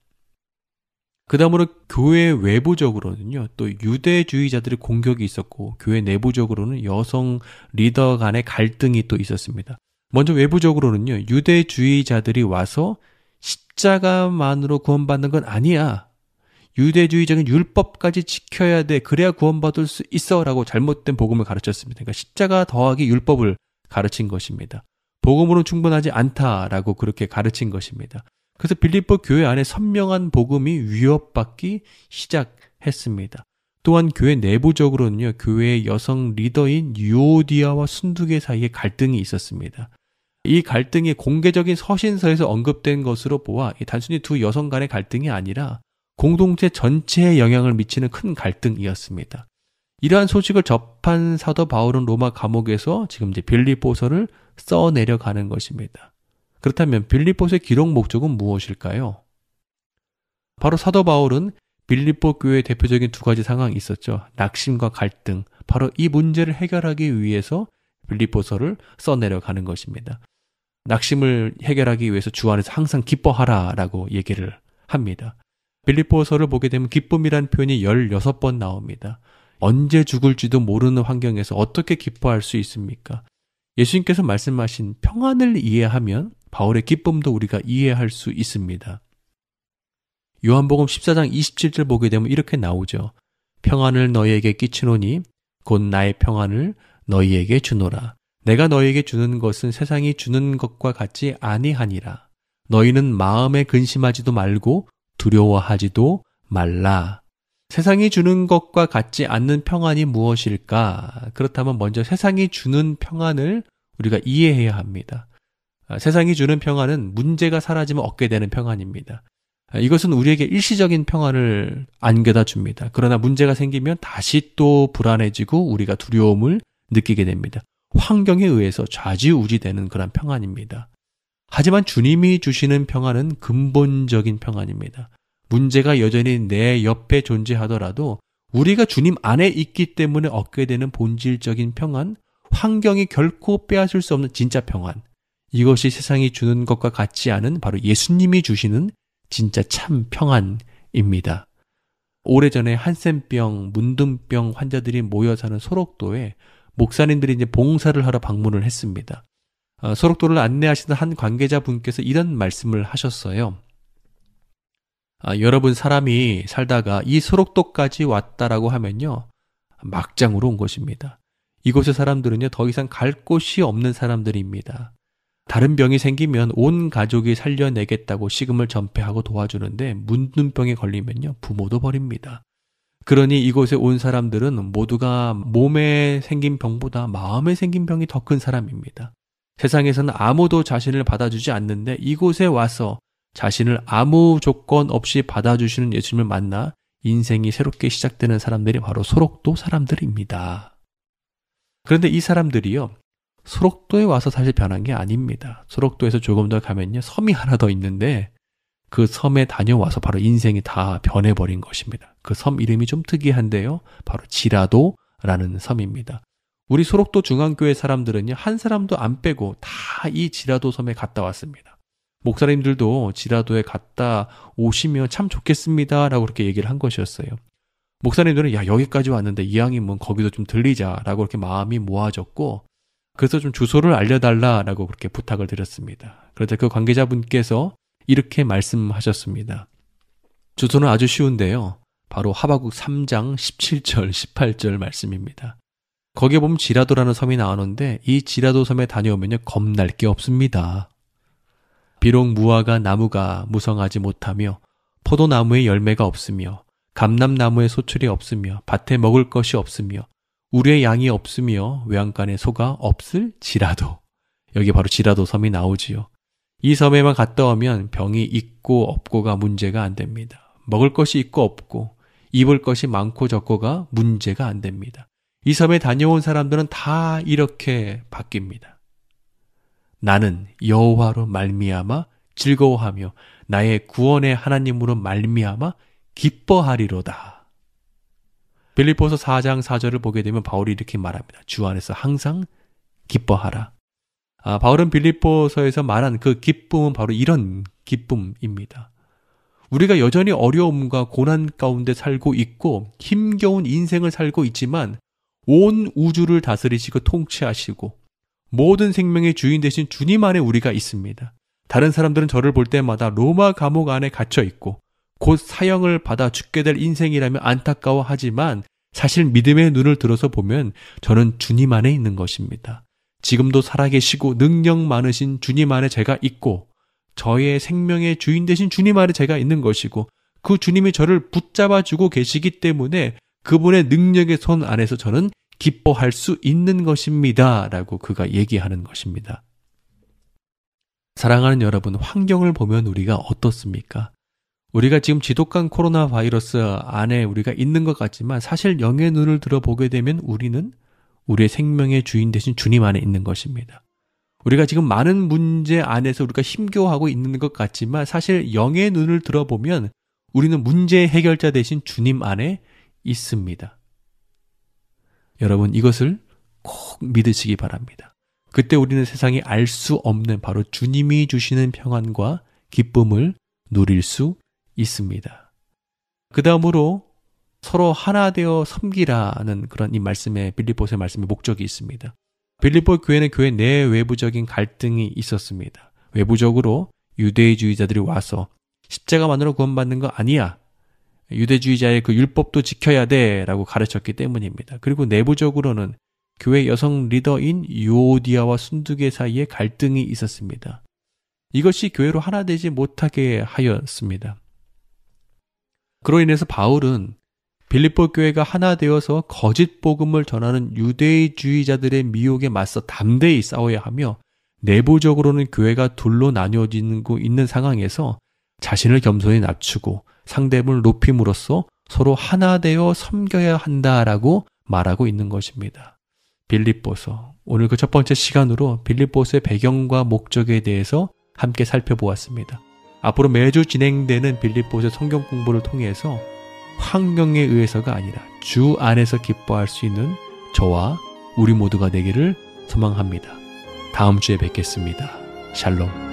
그 다음으로 교회 외부적으로는요, 또 유대주의자들의 공격이 있었고, 교회 내부적으로는 여성 리더 간의 갈등이 또 있었습니다. 먼저 외부적으로는요, 유대주의자들이 와서 십자가만으로 구원받는 건 아니야. 유대주의적인 율법까지 지켜야 돼. 그래야 구원받을 수 있어. 라고 잘못된 복음을 가르쳤습니다. 그러니까 십자가 더하기 율법을 가르친 것입니다. 복음으로 충분하지 않다라고 그렇게 가르친 것입니다. 그래서 빌립보 교회 안에 선명한 복음이 위협받기 시작했습니다. 또한 교회 내부적으로는요, 교회의 여성 리더인 유오디아와 순두계 사이에 갈등이 있었습니다. 이 갈등이 공개적인 서신서에서 언급된 것으로 보아 단순히 두 여성 간의 갈등이 아니라 공동체 전체에 영향을 미치는 큰 갈등이었습니다. 이러한 소식을 접한 사도 바울은 로마 감옥에서 지금 이제 빌립보서를 써 내려가는 것입니다. 그렇다면 빌립보서의 기록 목적은 무엇일까요? 바로 사도 바울은 빌립보 교회의 대표적인 두 가지 상황이 있었죠. 낙심과 갈등. 바로 이 문제를 해결하기 위해서 빌립보서를 써내려가는 것입니다. 낙심을 해결하기 위해서 주 안에서 항상 기뻐하라라고 얘기를 합니다. 빌립보서를 보게 되면 기쁨이란 표현이 16번 나옵니다. 언제 죽을지도 모르는 환경에서 어떻게 기뻐할 수 있습니까? 예수님께서 말씀하신 평안을 이해하면 바울의 기쁨도 우리가 이해할 수 있습니다. 요한복음 14장 27절 보게 되면 이렇게 나오죠. 평안을 너희에게 끼치노니 곧 나의 평안을 너희에게 주노라. 내가 너희에게 주는 것은 세상이 주는 것과 같지 아니하니라. 너희는 마음에 근심하지도 말고 두려워하지도 말라. 세상이 주는 것과 같지 않는 평안이 무엇일까? 그렇다면 먼저 세상이 주는 평안을 우리가 이해해야 합니다. 아, 세상이 주는 평안은 문제가 사라지면 얻게 되는 평안입니다. 아, 이것은 우리에게 일시적인 평안을 안겨다 줍니다. 그러나 문제가 생기면 다시 또 불안해지고 우리가 두려움을 느끼게 됩니다. 환경에 의해서 좌지우지되는 그런 평안입니다. 하지만 주님이 주시는 평안은 근본적인 평안입니다. 문제가 여전히 내 옆에 존재하더라도 우리가 주님 안에 있기 때문에 얻게 되는 본질적인 평안, 환경이 결코 빼앗을 수 없는 진짜 평안. 이것이 세상이 주는 것과 같지 않은 바로 예수님이 주시는 진짜 참 평안입니다. 오래전에 한센병, 문둥병 환자들이 모여 사는 소록도에 목사님들이 이제 봉사를 하러 방문을 했습니다. 어, 소록도를 안내하시던 한 관계자분께서 이런 말씀을 하셨어요. 아, 여러분 사람이 살다가 이 소록도까지 왔다라고 하면요. 막장으로 온 것입니다. 이곳의 사람들은요, 더 이상 갈 곳이 없는 사람들입니다. 다른 병이 생기면 온 가족이 살려내겠다고 식음을 전폐하고 도와주는데 문둥병에 걸리면요, 부모도 버립니다. 그러니 이곳에 온 사람들은 모두가 몸에 생긴 병보다 마음에 생긴 병이 더 큰 사람입니다. 세상에서는 아무도 자신을 받아주지 않는데 이곳에 와서 자신을 아무 조건 없이 받아주시는 예수님을 만나 인생이 새롭게 시작되는 사람들이 바로 소록도 사람들입니다. 그런데 이 사람들이요, 소록도에 와서 사실 변한 게 아닙니다. 소록도에서 조금 더 가면요, 섬이 하나 더 있는데 그 섬에 다녀와서 바로 인생이 다 변해버린 것입니다. 그 섬 이름이 좀 특이한데요, 바로 지라도라는 섬입니다. 우리 소록도 중앙교회 사람들은요, 한 사람도 안 빼고 다 이 지라도 섬에 갔다 왔습니다. 목사님들도 지라도에 갔다 오시면 참 좋겠습니다. 라고 그렇게 얘기를 한 것이었어요. 목사님들은 야, 여기까지 왔는데 이왕이면 거기도 좀 들리자. 라고 그렇게 마음이 모아졌고, 그래서 좀 주소를 알려달라. 라고 그렇게 부탁을 드렸습니다. 그런데 그 관계자분께서 이렇게 말씀하셨습니다. 주소는 아주 쉬운데요. 바로 하바국 3장 17절, 18절 말씀입니다. 거기에 보면 지라도라는 섬이 나오는데 이 지라도 섬에 다녀오면요 겁날 게 없습니다. 비록 무화과 나무가 무성하지 못하며 포도나무에 열매가 없으며 감람나무에 소출이 없으며 밭에 먹을 것이 없으며 우리의 양이 없으며 외양간에 소가 없을지라도 여기 바로 지라도 섬이 나오지요. 이 섬에만 갔다 오면 병이 있고 없고가 문제가 안 됩니다. 먹을 것이 있고 없고 입을 것이 많고 적고가 문제가 안 됩니다. 이 섬에 다녀온 사람들은 다 이렇게 바뀝니다. 나는 여호와로 말미암아 즐거워하며 나의 구원의 하나님으로 말미암아 기뻐하리로다. 빌립보서 4장 4절을 보게 되면 바울이 이렇게 말합니다. 주 안에서 항상 기뻐하라. 아, 바울은 빌립보서에서 말한 그 기쁨은 바로 이런 기쁨입니다. 우리가 여전히 어려움과 고난 가운데 살고 있고 힘겨운 인생을 살고 있지만 온 우주를 다스리시고 통치하시고 모든 생명의 주인 되신 주님 안에 우리가 있습니다. 다른 사람들은 저를 볼 때마다 로마 감옥 안에 갇혀 있고 곧 사형을 받아 죽게 될 인생이라면 안타까워하지만 사실 믿음의 눈을 들어서 보면 저는 주님 안에 있는 것입니다. 지금도 살아계시고 능력 많으신 주님 안에 제가 있고 저의 생명의 주인 되신 주님 안에 제가 있는 것이고 그 주님이 저를 붙잡아 주고 계시기 때문에 그분의 능력의 손 안에서 저는 기뻐할 수 있는 것입니다. 라고 그가 얘기하는 것입니다. 사랑하는 여러분, 환경을 보면 우리가 어떻습니까? 우리가 지금 지독한 코로나 바이러스 안에 우리가 있는 것 같지만 사실 영의 눈을 들어보게 되면 우리는 우리의 생명의 주인 되신 주님 안에 있는 것입니다. 우리가 지금 많은 문제 안에서 우리가 힘겨워하고 있는 것 같지만 사실 영의 눈을 들어보면 우리는 문제 해결자 되신 주님 안에 있습니다. 여러분 이것을 꼭 믿으시기 바랍니다. 그때 우리는 세상에 알수 없는 바로 주님이 주시는 평안과 기쁨을 누릴 수 있습니다. 그 다음으로 서로 하나 되어 섬기라는 그런 이 말씀에 빌립보의 말씀의 목적이 있습니다. 빌립보 교회는 교회 내 외부적인 갈등이 있었습니다. 외부적으로 유대주의자들이 와서 십자가만으로 구원받는 거 아니야. 유대주의자의 그 율법도 지켜야 돼 라고 가르쳤기 때문입니다. 그리고 내부적으로는 교회 여성 리더인 요디아와 순두계 사이에 갈등이 있었습니다. 이것이 교회로 하나 되지 못하게 하였습니다. 그로 인해서 바울은 빌립보 교회가 하나 되어서 거짓 복음을 전하는 유대주의자들의 미혹에 맞서 담대히 싸워야 하며 내부적으로는 교회가 둘로 나뉘어지고 있는 상황에서 자신을 겸손히 낮추고 상대분을 높임으로써 서로 하나 되어 섬겨야 한다라고 말하고 있는 것입니다. 빌립보서 오늘 그 첫 번째 시간으로 빌립보서의 배경과 목적에 대해서 함께 살펴보았습니다. 앞으로 매주 진행되는 빌립보서 성경 공부를 통해서 환경에 의해서가 아니라 주 안에서 기뻐할 수 있는 저와 우리 모두가 되기를 소망합니다. 다음 주에 뵙겠습니다. 샬롬.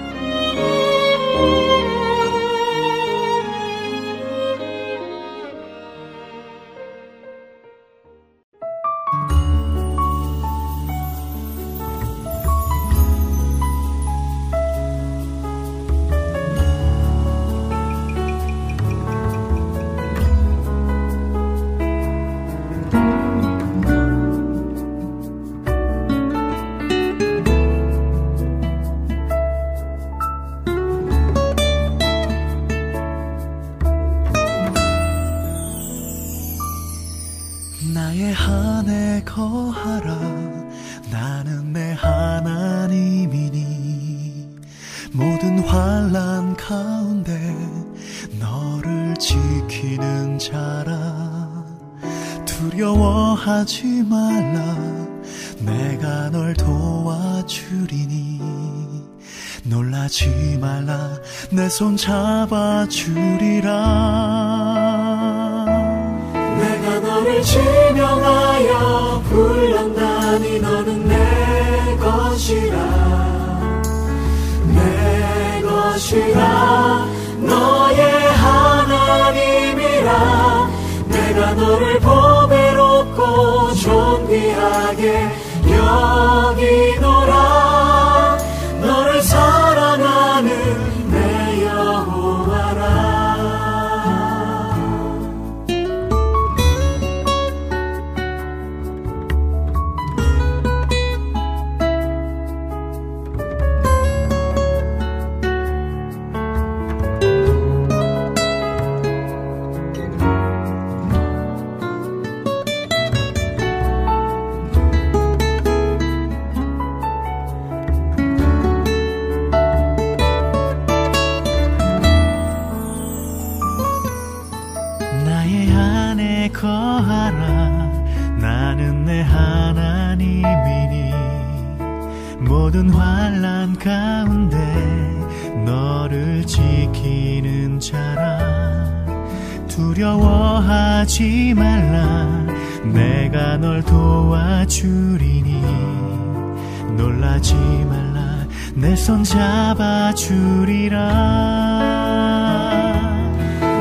내 손 잡아주리라.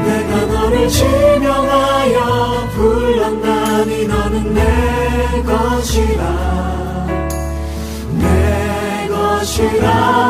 내가 너를 지명하여 불렀나니 너는 내 것이라. 내 것이라